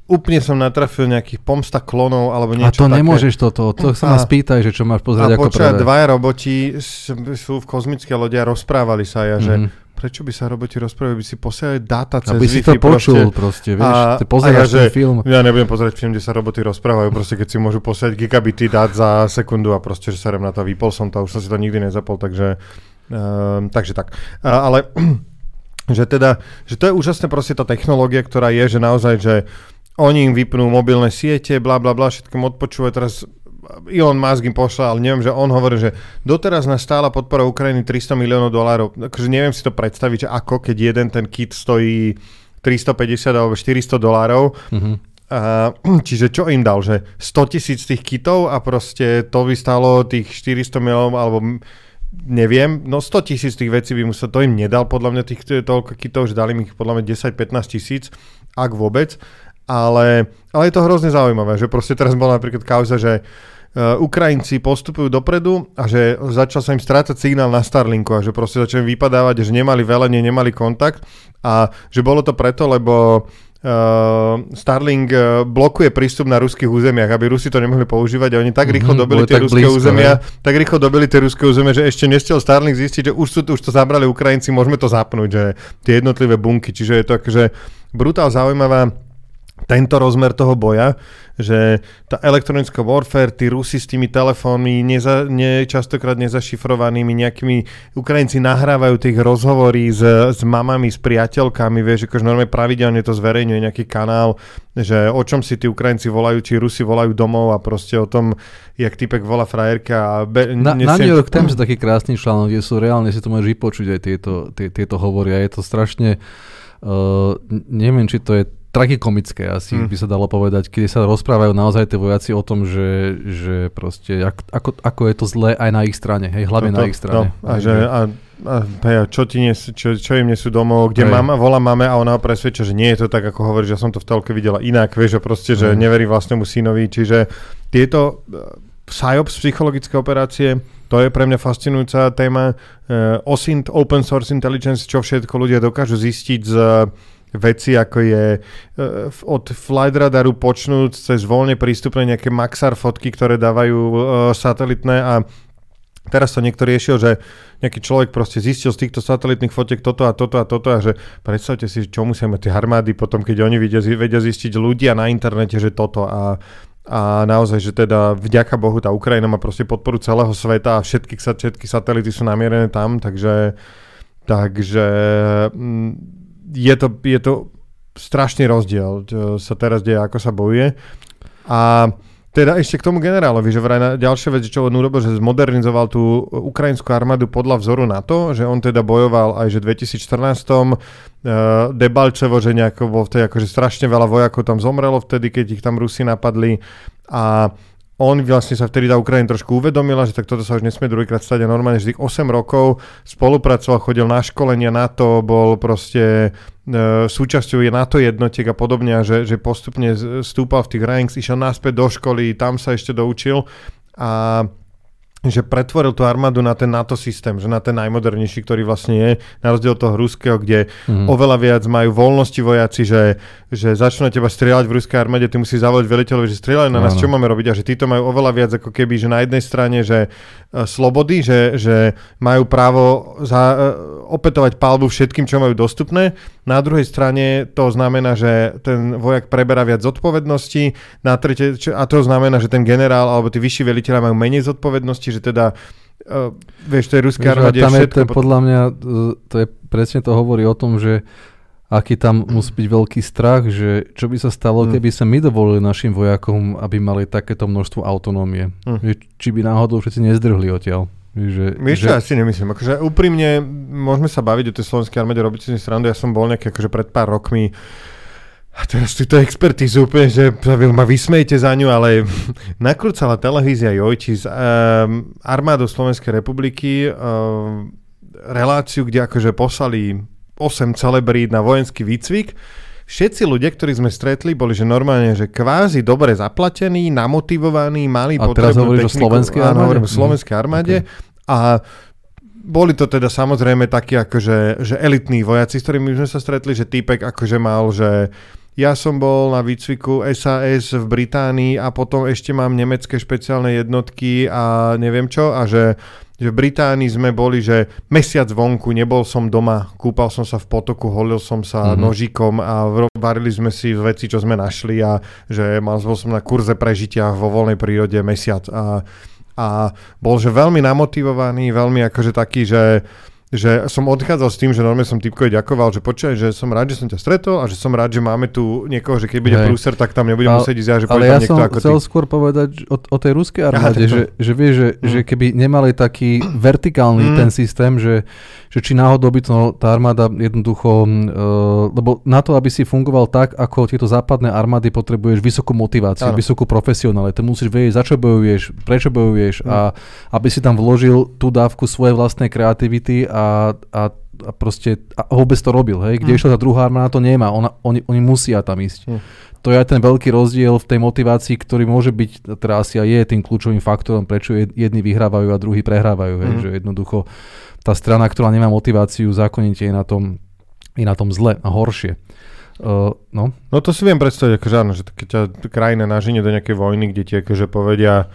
úplne som natrafil nejakých pomsta klonov alebo niečo A to také. nemôžeš toto, to sa ma spýtaj, že čo máš pozrieť a ako prvé. A dvaja roboti sú v kozmické lode a rozprávali sa ja, mm-hmm. že mhm prečo by sa roboti rozprávali, by si posielali dáta cez Aby si to počul proste, proste vieš, a, ty pozeráš ja, ten film. Ja nebudem pozerať film, kde sa roboty rozprávajú, proste keď si môžu posielať gigabity dát za sekundu a proste, že sa na to, vypol som to, už som si to nikdy nezapol, takže, uh, takže tak. Uh, ale že teda, že to je úžasné proste tá technológia, ktorá je, že naozaj, že oni im vypnú mobilné siete, bla bla bla, všetkým odpočúvajú teraz Elon Musk im pošla, ale neviem, že on hovorí, že doteraz nás stála podpora Ukrajiny 300 miliónov dolárov. Takže neviem si to predstaviť, že ako keď jeden ten kit stojí 350 alebo 400 dolárov. Mm-hmm. A, čiže čo im dal, že 100 tisíc tých kitov a proste to by stalo tých 400 miliónov alebo neviem, no 100 tisíc tých vecí by musel, to im nedal podľa mňa tých toľko kitov, že dali mi ich podľa mňa 10-15 tisíc, ak vôbec, ale, ale je to hrozne zaujímavé, že proste teraz bola napríklad kauza, že Uh, Ukrajinci postupujú dopredu a že začal sa im strácať signál na Starlinku a že proste začali vypadávať, že nemali velenie, nemali kontakt a že bolo to preto, lebo Uh, Starlink uh, blokuje prístup na ruských územiach, aby Rusi to nemohli používať a oni tak rýchlo mm-hmm, dobili tie ruské blízko, územia, ne? tak rýchlo dobili tie ruské územia, že ešte nestiel Starlink zistiť, že už, sú, už to zabrali Ukrajinci, môžeme to zapnúť, že tie jednotlivé bunky, čiže je to akože brutál zaujímavá tento rozmer toho boja, že tá elektronická warfare, tí Rusi s tými telefónmi, neza, ne, častokrát nezašifrovanými, nejakými Ukrajinci nahrávajú tých rozhovorí s, s mamami, s priateľkami, vieš, akože normálne pravidelne to zverejňuje nejaký kanál, že o čom si tí Ukrajinci volajú, či Rusi volajú domov a proste o tom, jak typek volá frajerka. A be, na, nesiem... na New York Times je taký krásny článok, kde sú reálne, si to môžeš vypočuť aj tieto, tie, tieto hovory a je to strašne, uh, neviem, či to je tragikomické asi hmm. by sa dalo povedať, keď sa rozprávajú naozaj tie vojaci o tom, že, že proste ako, ako je to zlé aj na ich strane, hej, hlavne no to, na ich strane. No, a, že, a, a, a čo, ti nes, čo, čo im nesú domov, kde hej. mama, volá máme a ona ho presvedčia, že nie je to tak, ako hovorí, že som to v telke videla inak, vieš, že proste, že hmm. neverí vlastnému synovi, čiže tieto PSYOPS, psychologické operácie, to je pre mňa fascinujúca téma. Uh, OSINT, Open Source Intelligence, čo všetko ľudia dokážu zistiť z veci, ako je uh, od flight radaru počnúť cez voľne prístupné nejaké Maxar fotky, ktoré dávajú uh, satelitné a Teraz sa niekto riešil, že nejaký človek proste zistil z týchto satelitných fotiek toto a toto a toto a že predstavte si, čo musia mať tie armády potom, keď oni vedia, vedia zistiť ľudia na internete, že toto a a naozaj, že teda vďaka Bohu tá Ukrajina má proste podporu celého sveta a všetky, všetky satelity sú namierené tam, takže, takže mm, je, to, je to strašný rozdiel, čo sa teraz deje, ako sa bojuje. A teda ešte k tomu generálovi, že vraj ďalšia vec, čo on urobil, že zmodernizoval tú ukrajinskú armádu podľa vzoru na to, že on teda bojoval aj že v 2014 uh, Debalčevo, že nejako bol vtedy akože strašne veľa vojakov tam zomrelo vtedy, keď ich tam Rusi napadli a on vlastne sa vtedy tá Ukrajina trošku uvedomila, že tak toto sa už nesmie druhýkrát stať a normálne, tých 8 rokov spolupracoval, chodil na školenia na to, bol proste e, súčasťou je NATO jednotiek a podobne že, že postupne stúpal v tých ranks, išiel naspäť do školy, tam sa ešte doučil. A že pretvoril tú armádu na ten NATO systém, že na ten najmodernejší, ktorý vlastne je, na rozdiel toho ruského, kde mm. oveľa viac majú voľnosti vojaci, že, že začnú teba strieľať v ruskej armáde, ty musíš zavolať veliteľovi, že strieľajú na nás, čo máme robiť a že títo majú oveľa viac ako keby, že na jednej strane, že uh, slobody, že, že majú právo za, uh, opetovať palbu všetkým, čo majú dostupné, na druhej strane to znamená, že ten vojak preberá viac zodpovednosti, na tretie, a to znamená, že ten generál alebo tí vyšší veliteľa majú menej zodpovednosti, že teda uh, vieš, to je ruská armáde tam je, to je, podľa mňa, to je presne to hovorí o tom, že aký tam musí byť veľký strach, že čo by sa stalo, mm. keby sa my dovolili našim vojakom, aby mali takéto množstvo autonómie. Mm. Či by náhodou všetci nezdrhli odtiaľ. Že, Vieš že... asi nemyslím. Akože úprimne môžeme sa baviť o tej slovenskej armáde, robiť si srandu. Ja som bol nejaký akože pred pár rokmi a teraz tu to expertízu úplne, že ma vysmejte za ňu, ale nakrúcala televízia Jojči z um, armádou Slovenskej republiky um, reláciu, kde akože poslali 8 celebrít na vojenský výcvik. Všetci ľudia, ktorí sme stretli, boli že normálne, že kvázi dobre zaplatení, namotivovaní, mali a teraz hovoríš o slovenskej armáde? Áno, hovorím o slovenskej armáde. Okay. A boli to teda samozrejme takí akože že elitní vojaci, s ktorými sme sa stretli, že týpek akože mal, že ja som bol na výcviku SAS v Británii a potom ešte mám nemecké špeciálne jednotky a neviem čo a že, že v Británii sme boli, že mesiac vonku, nebol som doma, kúpal som sa v potoku, holil som sa mm-hmm. nožikom a varili sme si veci, čo sme našli a že mal som na kurze prežitia vo voľnej prírode mesiac a, a bol že veľmi namotivovaný, veľmi akože taký, že že som odchádzal s tým, že normálne som typkovi ďakoval, že počkaj, že som rád, že som ťa stretol a že som rád, že máme tu niekoho, že keď bude hey. prúser, tak tam nebudem musieť ísť ja, že Ale ja som ako chcel ty. skôr povedať o, o tej ruskej armáde, Aha, že, že vieš, že, mm. že keby nemali taký vertikálny mm. ten systém, že, že či náhodou by to tá armáda jednoducho, uh, lebo na to, aby si fungoval tak, ako tieto západné armády, potrebuješ vysokú motiváciu, ano. vysokú profesionalitu, musíš vedieť, za čo bojuješ, prečo bojuješ mm. a aby si tam vložil tú dávku svojej vlastnej kreativity a a, a, a proste a vôbec to robil, hej, kde mm. išla tá druhá armáda, to nemá, ona, oni, oni musia tam ísť. Mm. To je aj ten veľký rozdiel v tej motivácii, ktorý môže byť, teda asi aj je tým kľúčovým faktorom, prečo jedni vyhrávajú a druhí prehrávajú, hej, mm. že jednoducho tá strana, ktorá nemá motiváciu, zákonite je na tom, je na tom zle a horšie. Uh, no. no to si viem predstaviť, akože áno, že keď ťa krajina naženie do nejakej vojny, kde ti akože povedia,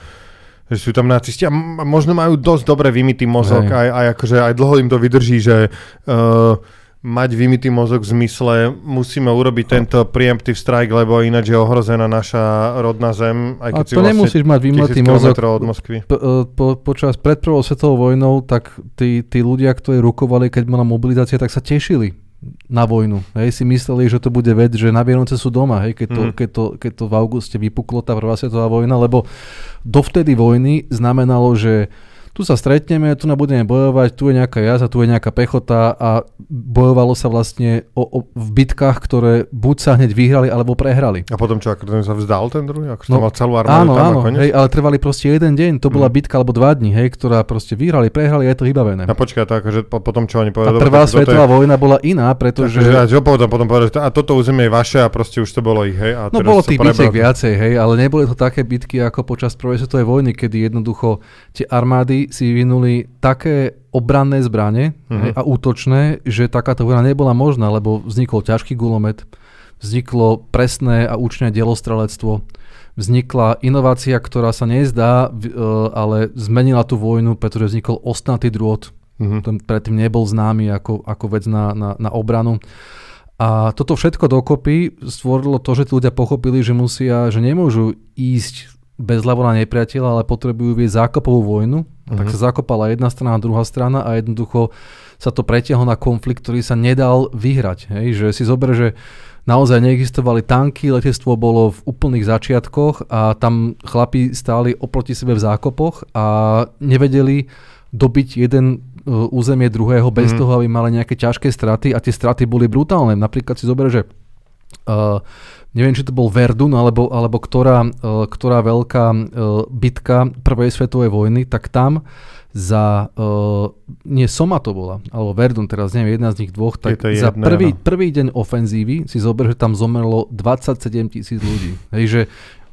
že sú tam nacisti a možno majú dosť dobre vymytý mozog aj, aj, akože aj dlho im to vydrží, že uh, mať vymytý mozog v zmysle musíme urobiť tento preemptive strike, lebo ináč je ohrozená naša rodná zem. Aj keď a to vlastne nemusíš mať vymytý mozog od Moskvy. Po, e, po, počas pred prvou svetovou vojnou, tak tí, tí ľudia, ktorí rukovali, keď bola mobilizácia, tak sa tešili na vojnu. Hej, si mysleli, že to bude vec, že na Vianoce sú doma, hej, keď, to, mm. keď, to, keď to v auguste vypuklo tá prvá svetová vojna, lebo dovtedy vojny znamenalo, že tu sa stretneme, tu budeme bojovať, tu je nejaká jaza, tu je nejaká pechota a bojovalo sa vlastne o, o, v bitkách, ktoré buď sa hneď vyhrali, alebo prehrali. A potom čo, ako sa vzdal ten druhý? Ako no, mal celú armádu áno, tam áno, hej, ale trvali proste jeden deň, to bola mm. bitka alebo dva dní, hej, ktorá proste vyhrali, prehrali a je to vybavené. A počkaj, to akože po, potom čo oni povedali? A prvá svetová je... vojna bola iná, pretože... Takže, čo potom, potom povedali, že a toto územie je vaše a proste už to bolo ich, hej? A no bolo tých bitiek viacej, hej, ale neboli to také bitky ako počas prvej svetovej vojny, kedy jednoducho tie armády si vyvinuli také obranné zbranie uh-huh. a útočné, že takáto vojna nebola možná, lebo vznikol ťažký gulomet, vzniklo presné a účné delostrelectvo, vznikla inovácia, ktorá sa nezdá, e, ale zmenila tú vojnu, pretože vznikol ostnatý drôt, uh-huh. ten predtým nebol známy ako, ako vec na, na, na obranu. A toto všetko dokopy stvorilo to, že tí ľudia pochopili, že musia, že nemôžu ísť bez hlavu na nepriateľa, ale potrebujú viesť zákopovú vojnu. Mm-hmm. Tak sa zakopala jedna strana a druhá strana a jednoducho sa to pretiahlo na konflikt, ktorý sa nedal vyhrať. Hej? Že si zober, že naozaj neexistovali tanky, letectvo bolo v úplných začiatkoch a tam chlapi stáli oproti sebe v zákopoch a nevedeli dobiť jeden e, územie druhého bez mm. toho, aby mali nejaké ťažké straty a tie straty boli brutálne. Napríklad si zober, že uh, neviem, či to bol Verdun, alebo, alebo ktorá, uh, ktorá veľká uh, bitka prvej svetovej vojny, tak tam za, uh, nie Soma to bola, alebo Verdun teraz, neviem, jedna z nich dvoch, tak za jedné, prvý, prvý deň ofenzívy si zober, že tam zomrelo 27 tisíc ľudí. Hej, že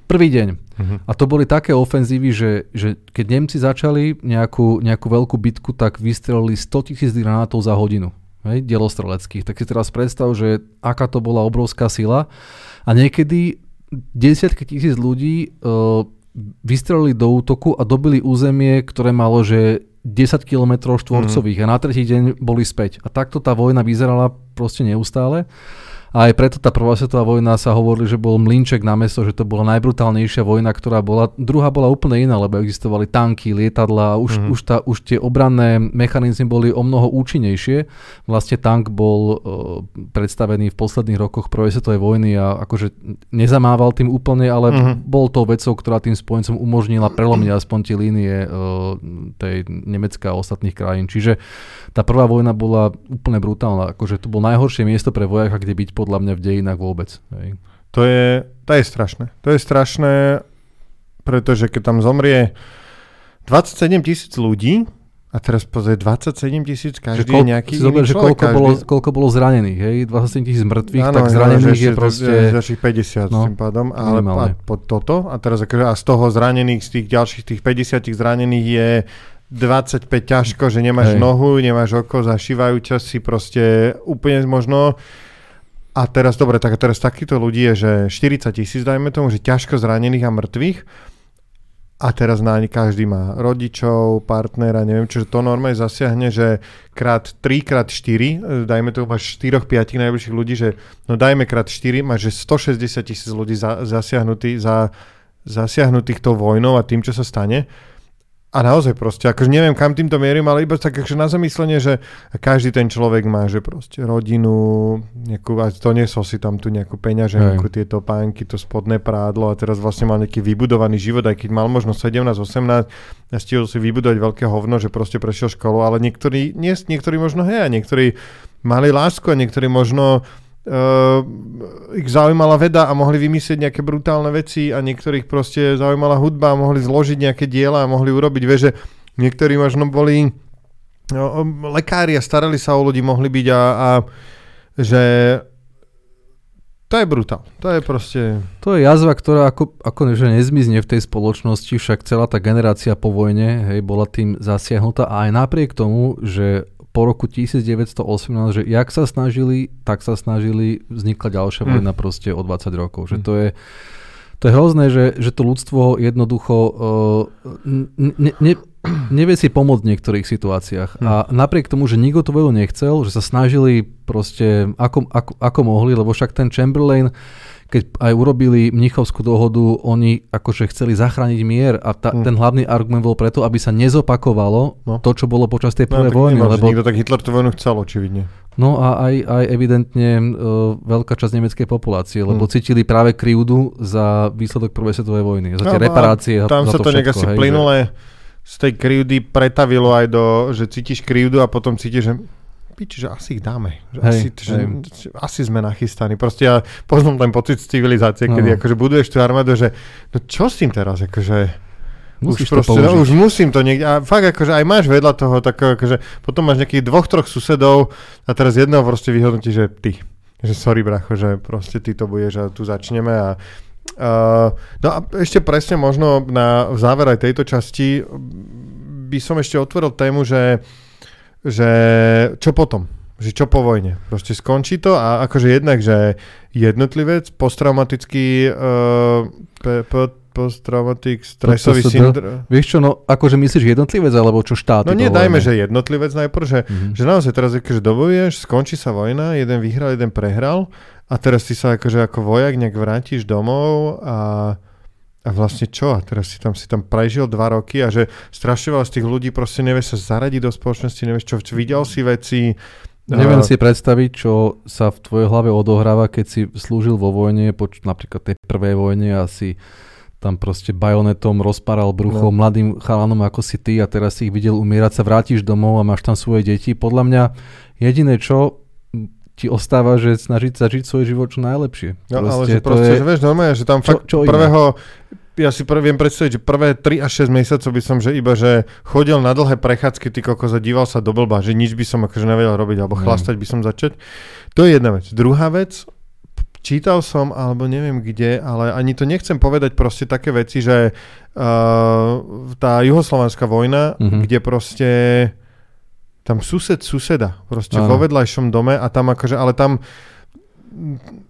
prvý deň. Uh-huh. A to boli také ofenzívy, že, že keď Nemci začali nejakú, nejakú veľkú bitku, tak vystrelili 100 tisíc granátov za hodinu. Hej, delostreleckých. Tak si teraz predstav, že aká to bola obrovská sila. A niekedy desiatky tisíc ľudí uh, vystrelili do útoku a dobili územie, ktoré malo, že 10 km štvorcových mm. a na tretí deň boli späť. A takto tá vojna vyzerala proste neustále. A aj preto tá prvá svetová vojna sa hovorili, že bol mlinček na mesto, že to bola najbrutálnejšia vojna, ktorá bola. Druhá bola úplne iná, lebo existovali tanky, lietadla, už, mm-hmm. už, tá, už tie obranné mechanizmy boli o mnoho účinnejšie. Vlastne tank bol uh, predstavený v posledných rokoch prvej svetovej vojny a akože nezamával tým úplne, ale mm-hmm. bol to vecou, ktorá tým spojencom umožnila prelomiť aspoň tie línie uh, tej Nemecka a ostatných krajín. Čiže tá prvá vojna bola úplne brutálna. Akože to bolo najhoršie miesto pre vojaka, kde byť podľa mňa v dejinách vôbec. Hej. To je, to je strašné. To je strašné, pretože keď tam zomrie 27 tisíc ľudí, a teraz pozrie 27 tisíc, každý koľ, je nejaký iný zober, že človek, koľko, každý... bolo, koľko bolo zranených, hej? 27 tisíc mŕtvych, ano, tak zranených je, je proste... Ďalších 50 no, tým pádom, ale a pod toto, a teraz akože, a z toho zranených, z tých ďalších tých 50 zranených je 25 ťažko, že nemáš hej. nohu, nemáš oko, zašívajú ťa si proste úplne možno a teraz, dobre, tak teraz takýchto ľudí je, že 40 tisíc, dajme tomu, že ťažko zranených a mŕtvych. A teraz na každý má rodičov, partnera, neviem, čo to normálne zasiahne, že krát 3, krát 4, dajme to máš 4, 5 najbližších ľudí, že no dajme krát 4, máš že 160 tisíc ľudí za, zasiahnutých, za, zasiahnutých tou vojnou a tým, čo sa stane. A naozaj proste, akože neviem, kam týmto mierim, ale iba tak akože na zamyslenie, že každý ten človek má, že proste rodinu, nejakú, a to nesol si tam tu nejakú peňaženku, Hej. tieto pánky, to spodné prádlo a teraz vlastne mal nejaký vybudovaný život, aj keď mal možno 17-18 a stihol si vybudovať veľké hovno, že proste prešiel školu, ale niektorí, nie, niektorí možno hej, a niektorí mali lásku a niektorí možno uh, ich zaujímala veda a mohli vymyslieť nejaké brutálne veci a niektorých proste zaujímala hudba a mohli zložiť nejaké diela a mohli urobiť, vieš, že niektorí možno boli no, lekári a starali sa o ľudí, mohli byť a, a že to je brutál. To je proste... To je jazva, ktorá ako, ako že nezmizne v tej spoločnosti, však celá tá generácia po vojne hej, bola tým zasiahnutá a aj napriek tomu, že po roku 1918, že jak sa snažili, tak sa snažili, vznikla ďalšia mm. vojna proste o 20 rokov. Že mm. to je, to je hrozné, že, že to ľudstvo jednoducho uh, ne, ne, nevie si pomôcť v niektorých situáciách. Mm. A napriek tomu, že nikto to veľmi nechcel, že sa snažili proste ako, ako, ako mohli, lebo však ten Chamberlain keď aj urobili Mnichovskú dohodu, oni akože chceli zachrániť mier a ta, hmm. ten hlavný argument bol preto, aby sa nezopakovalo no. to, čo bolo počas tej no, prvej no, vojny. Nemáš, lebo... Nikto tak Hitler tú vojnu chcel, očividne. No a aj, aj evidentne uh, veľká časť nemeckej populácie, lebo hmm. cítili práve krivdu za výsledok prvej svetovej vojny, za tie no, reparácie. Tam sa to nejak asi plynule z tej krivdy pretavilo aj do, že cítiš krivdu a potom cítiš, že piči, že asi ich dáme. Že hej, asi, že, že, asi sme nachystaní. Proste ja poznám ten pocit z civilizácie, no. kedy akože buduješ tú armádu, že no čo s tým teraz? Akože, Musíš už, proste, no, už musím to niekde. A fakt akože aj máš vedľa toho, tak akože potom máš nejakých dvoch, troch susedov a teraz jedného proste vyhodnotí, že ty. Že sorry bracho, že proste ty to budeš a tu začneme a Uh, no a ešte presne možno na záver aj tejto časti by som ešte otvoril tému, že, že čo potom? Že čo po vojne? Proste skončí to a akože jednak, že jednotlivec, posttraumatický uh, pe, posttraumatic stresový syndrom. Vieš čo, no akože myslíš jednotlivec, alebo čo štát? No nie, dajme, že jednotlivec najprv, že, mm-hmm. že naozaj teraz akože dobojuješ, skončí sa vojna, jeden vyhral, jeden prehral a teraz ty sa akože ako vojak nejak vrátiš domov a, a vlastne čo? A teraz si tam, si tam prežil dva roky a že strašne veľa z tých ľudí proste nevie sa zaradiť do spoločnosti, nevieš čo, videl si veci, Neviem si predstaviť, čo sa v tvojej hlave odohráva, keď si slúžil vo vojne, poč- napríklad tej prvej vojne a si tam proste bajonetom rozparal brucho no. mladým chalanom ako si ty a teraz si ich videl umierať, sa vrátiš domov a máš tam svoje deti. Podľa mňa jediné čo, ti ostáva, že snažiť sa žiť svoj život čo najlepšie. No, proste, ale že proste, je... že vieš, normálne, že tam čo, fakt čo prvého, ja si prv, viem predstaviť, že prvé 3 až 6 mesiacov by som, že iba, že chodil na dlhé prechádzky, ty kokos a díval sa do blba, že nič by som akože nevedel robiť, alebo mm. chlastať by som začať. To je jedna vec. Druhá vec, čítal som, alebo neviem kde, ale ani to nechcem povedať proste také veci, že uh, tá juhoslovanská vojna, mm-hmm. kde proste tam sused suseda, proste Áno. vo vedľajšom dome a tam akože, ale tam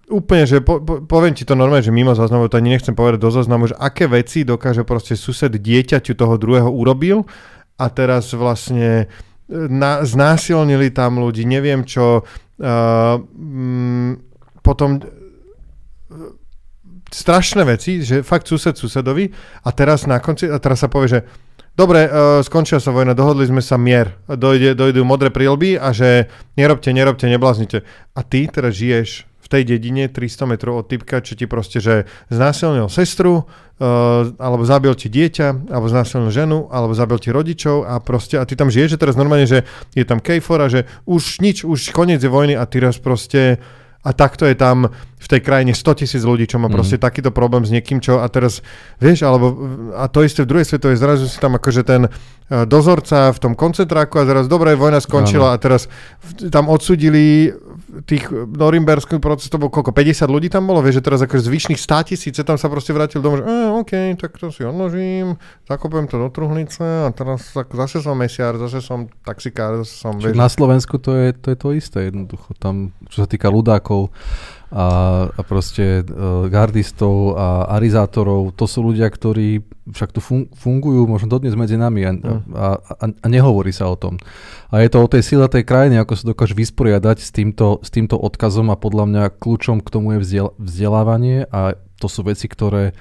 úplne, že po, po, poviem ti to normálne, že mimo záznamu, to ani nechcem povedať do záznamu, že aké veci dokáže proste sused dieťaťu toho druhého urobil a teraz vlastne e, na, znásilnili tam ľudí, neviem čo, uh, m, potom e, strašné veci, že fakt sused susedovi a teraz na konci, a teraz sa povie, že dobre, uh, skončila sa vojna, dohodli sme sa mier, dojde, dojdú modré prílby a že nerobte, nerobte, nebláznite. A ty teraz žiješ v tej dedine 300 metrov od typka, čo ti proste, že znásilnil sestru, uh, alebo zabil ti dieťa, alebo znásilnil ženu, alebo zabil ti rodičov a proste, a ty tam žiješ, že teraz normálne, že je tam kejfora, že už nič, už koniec je vojny a ty teraz proste a takto je tam v tej krajine 100 tisíc ľudí, čo má mm. proste takýto problém s niekým, čo a teraz, vieš, alebo a to isté v druhej svetovej, zrazu si tam akože ten uh, dozorca v tom koncentráku a zrazu, dobre, vojna skončila ano. a teraz tam odsudili tých norimberských proces, to bolo koľko, 50 ľudí tam bolo, vieš, že teraz akože zvyšných 100 tisíce tam sa proste vrátil domov, že eh, OK, tak to si odložím, zakopujem to do truhlice a teraz zase som mesiar, zase som taxikár, zase som, vieš. Na Slovensku to je, to je to isté jednoducho, tam, čo sa týka ľudákov, a, a proste uh, gardistov a arizátorov, to sú ľudia, ktorí však tu fun- fungujú možno dodnes medzi nami a, mm. a, a, a nehovorí sa o tom. A je to o tej sile tej krajiny, ako sa dokáže vysporiadať s týmto, s týmto odkazom a podľa mňa kľúčom k tomu je vzdiel- vzdelávanie a to sú veci, ktoré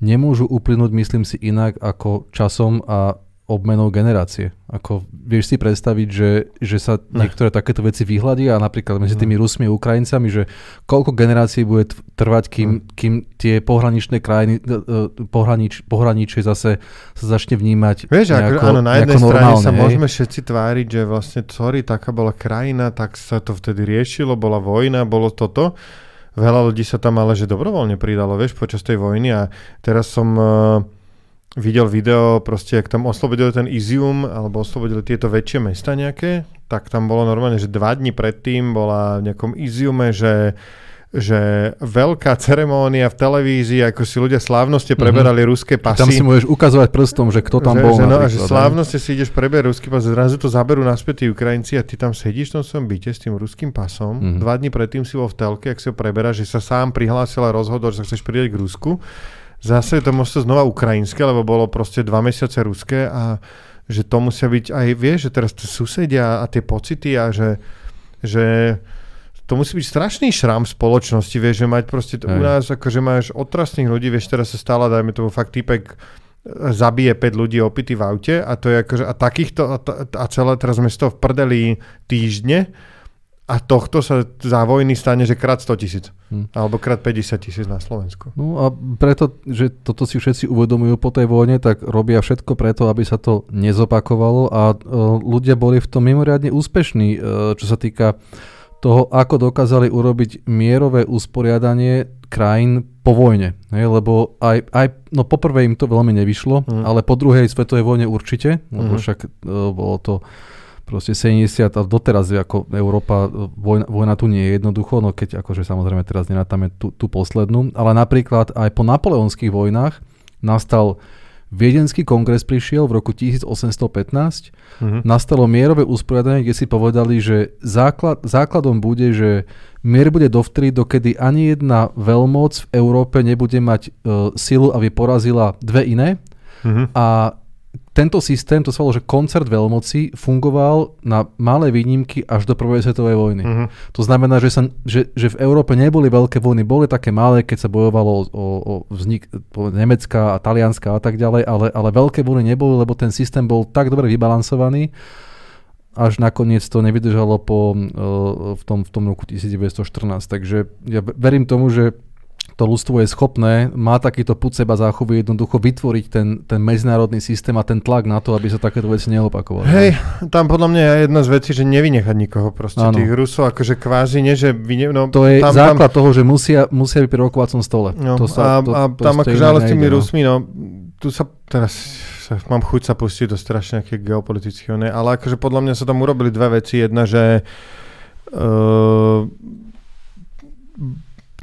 nemôžu uplynúť, myslím si, inak ako časom a obmenou generácie. Ako vieš si predstaviť, že, že sa ne. niektoré takéto veci vyhľadia a napríklad medzi tými Rusmi a Ukrajincami, že koľko generácií bude trvať, kým, kým tie pohraničné krajiny, e, e, pohranič, pohraničie zase sa začne vnímať Vieš, nejako, áno, na jednej strane sa hej? môžeme všetci tváriť, že vlastne, sorry, taká bola krajina, tak sa to vtedy riešilo, bola vojna, bolo toto. Veľa ľudí sa tam ale že dobrovoľne pridalo, vieš, počas tej vojny a teraz som... Uh, videl video, proste, ak tam oslobodili ten Izium, alebo oslobodili tieto väčšie mesta nejaké, tak tam bolo normálne, že dva dní predtým bola v nejakom Iziume, že že veľká ceremónia v televízii, ako si ľudia slávnosti mhm. preberali mm-hmm. ruské pasy. Tam si môžeš ukazovať prstom, že kto tam že, bol. Že, no, že slávnosti si ideš preberať ruský pas, zrazu to zaberú naspäť tí Ukrajinci a ty tam sedíš v tom svojom byte s tým ruským pasom. Mm-hmm. Dva dní predtým si bol v telke, ak si ho preberáš, že sa sám prihlásil a rozhodol, že sa chceš pridať k Rusku zase to musí znova ukrajinské, lebo bolo proste dva mesiace ruské a že to musia byť aj, vieš, že teraz susedia a tie pocity a že, že to musí byť strašný šrám v spoločnosti, vieš, že mať proste to, u nás, akože máš otrasných ľudí, vieš, teraz sa stále, dajme tomu fakt typek e, zabije 5 ľudí opity v aute a to je akože, a takýchto, a, a celé teraz sme z toho v prdeli týždne a tohto sa za vojny stane, že krát 100 tisíc. Hmm. Alebo krát 50 tisíc na Slovensku. No a preto, že toto si všetci uvedomujú po tej vojne, tak robia všetko preto, aby sa to nezopakovalo a uh, ľudia boli v tom mimoriadne úspešní, uh, čo sa týka toho, ako dokázali urobiť mierové usporiadanie krajín po vojne. Hej, lebo aj, aj, no poprvé im to veľmi nevyšlo, mm. ale po druhej svetovej vojne určite, lebo mm. však uh, bolo to proste 70 a doteraz ako Európa, vojna, vojna tu nie je jednoducho, no keď akože samozrejme teraz nenatáme tú, tú poslednú, ale napríklad aj po napoleonských vojnách nastal Viedenský kongres prišiel v roku 1815, uh-huh. Mhm. nastalo mierové usporiadanie, kde si povedali, že základ, základom bude, že mier bude dovtedy, dokedy ani jedna veľmoc v Európe nebude mať uh, silu, aby porazila dve iné. Uh-huh. A tento systém, to sa volalo, že koncert veľmoci, fungoval na malé výnimky až do prvej svetovej vojny. Uh-huh. To znamená, že, sa, že, že v Európe neboli veľké vojny, boli také malé, keď sa bojovalo o, o vznik Nemecka a Talianska a tak ďalej, ale, ale veľké vojny neboli, lebo ten systém bol tak dobre vybalansovaný, až nakoniec to nevydržalo po, uh, v, tom, v tom roku 1914. Takže ja verím tomu, že to ľudstvo je schopné, má takýto put seba záchovy jednoducho vytvoriť ten, ten medzinárodný systém a ten tlak na to, aby sa takéto veci neopakovali. Hej, tam podľa mňa je jedna z vecí, že nevynechať nikoho proste. Ano. Tých Rusov akože kvázi nie, že... Vyne, no, to je tam, základ tam... toho, že musia, musia byť pri rokovacom stole. No, to sa, a, to, a tam akože ale s tými no. Rusmi, no, tu sa teraz sa, mám chuť sa pustiť do strašne nejakých geopolitických, ale akože podľa mňa sa tam urobili dve veci. Jedna, že uh,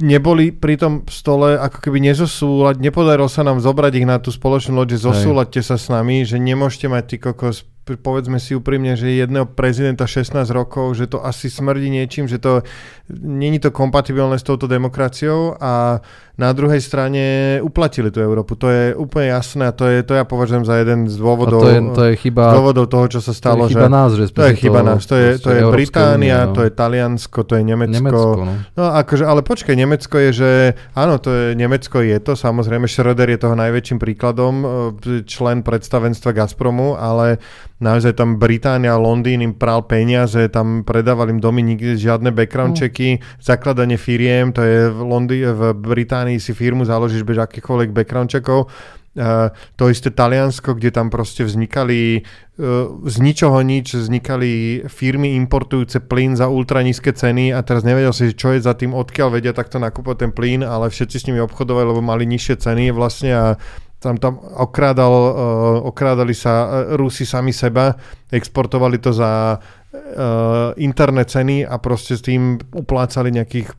neboli pri tom stole ako keby nezosúľať, nepodarilo sa nám zobrať ich na tú spoločnú loď, že zosúľadte sa s nami, že nemôžete mať ty kokos povedzme si úprimne, že jedného prezidenta 16 rokov, že to asi smrdí niečím, že to není to kompatibilné s touto demokraciou a na druhej strane uplatili tú Európu. To je úplne jasné a to, je, to ja považujem za jeden z dôvodov, to je, to je chyba, z dôvodov toho, čo sa stalo. To je chyba že, nás, že to je chyba nás. To je, to je Británia, Unia, no. to je Taliansko, to je Nemecko. Nemecko no. no akože, ale počkaj, Nemecko je, že áno, to je, Nemecko je to, samozrejme Schröder je toho najväčším príkladom, e, člen predstavenstva Gazpromu, ale naozaj tam Británia, Londýn im pral peniaze, tam predávali im domy, nikdy žiadne background checky, zakladanie firiem, to je v, Londý, v Británii si firmu založíš bez akýchkoľvek background checkov. Uh, to isté Taliansko, kde tam proste vznikali uh, z ničoho nič, vznikali firmy importujúce plyn za ultra nízke ceny a teraz nevedel si, čo je za tým, odkiaľ vedia takto nakúpať ten plyn, ale všetci s nimi obchodovali, lebo mali nižšie ceny vlastne a tam, tam okrádal, uh, okrádali sa Rusi sami seba, exportovali to za uh, interné ceny a proste s tým uplácali nejakých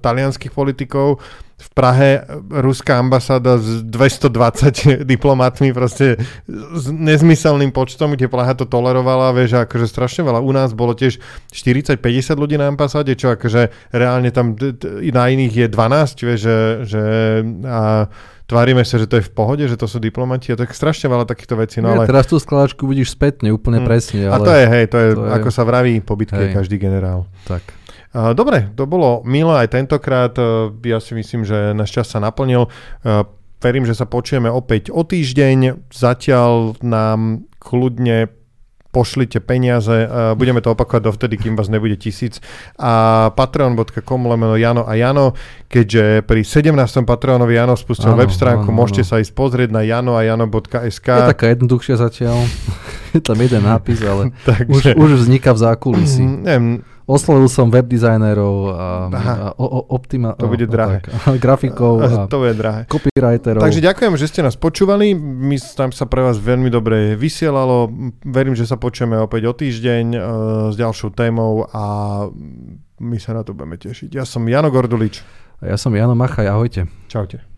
talianských politikov. V Prahe ruská ambasáda s 220 diplomatmi proste s nezmyselným počtom, kde Praha to tolerovala, vieš, akože strašne veľa. U nás bolo tiež 40-50 ľudí na ambasáde, čo akože reálne tam na iných je 12, vieš, že, že a tvárime sa, že to je v pohode, že to sú diplomati a tak strašne veľa takýchto vecí. No, ale... Teraz tú skladačku vidíš spätne, úplne mm. presne. Ale... A to je, hej, to je, to je... ako sa vraví, po bitke každý generál. Tak. Dobre, to bolo milé aj tentokrát. E, ja si myslím, že náš čas sa naplnil. E, verím, že sa počujeme opäť o týždeň. Zatiaľ nám kľudne pošlite peniaze, budeme to opakovať dovtedy, kým vás nebude tisíc. A patreon.com lomeno Jano a Jano, keďže pri 17. Patreonovi Jano spustil áno, web stránku, áno, môžete áno. sa ísť pozrieť na janoajano.sk. Je taká jednoduchšia zatiaľ. Je tam jeden nápis, ale Takže, už, už vzniká v zákulisí. Mm, neviem, Oslovil som web designérov a, a o, o, optima, to bude drahé. Tak, grafikov a to bude drahé. copywriterov. Takže ďakujem, že ste nás počúvali. My tam sa pre vás veľmi dobre vysielalo. Verím, že sa počujeme opäť o týždeň uh, s ďalšou témou a my sa na to budeme tešiť. Ja som Jano Gordulič. A ja som Jano Machaj. Ahojte. Čaute.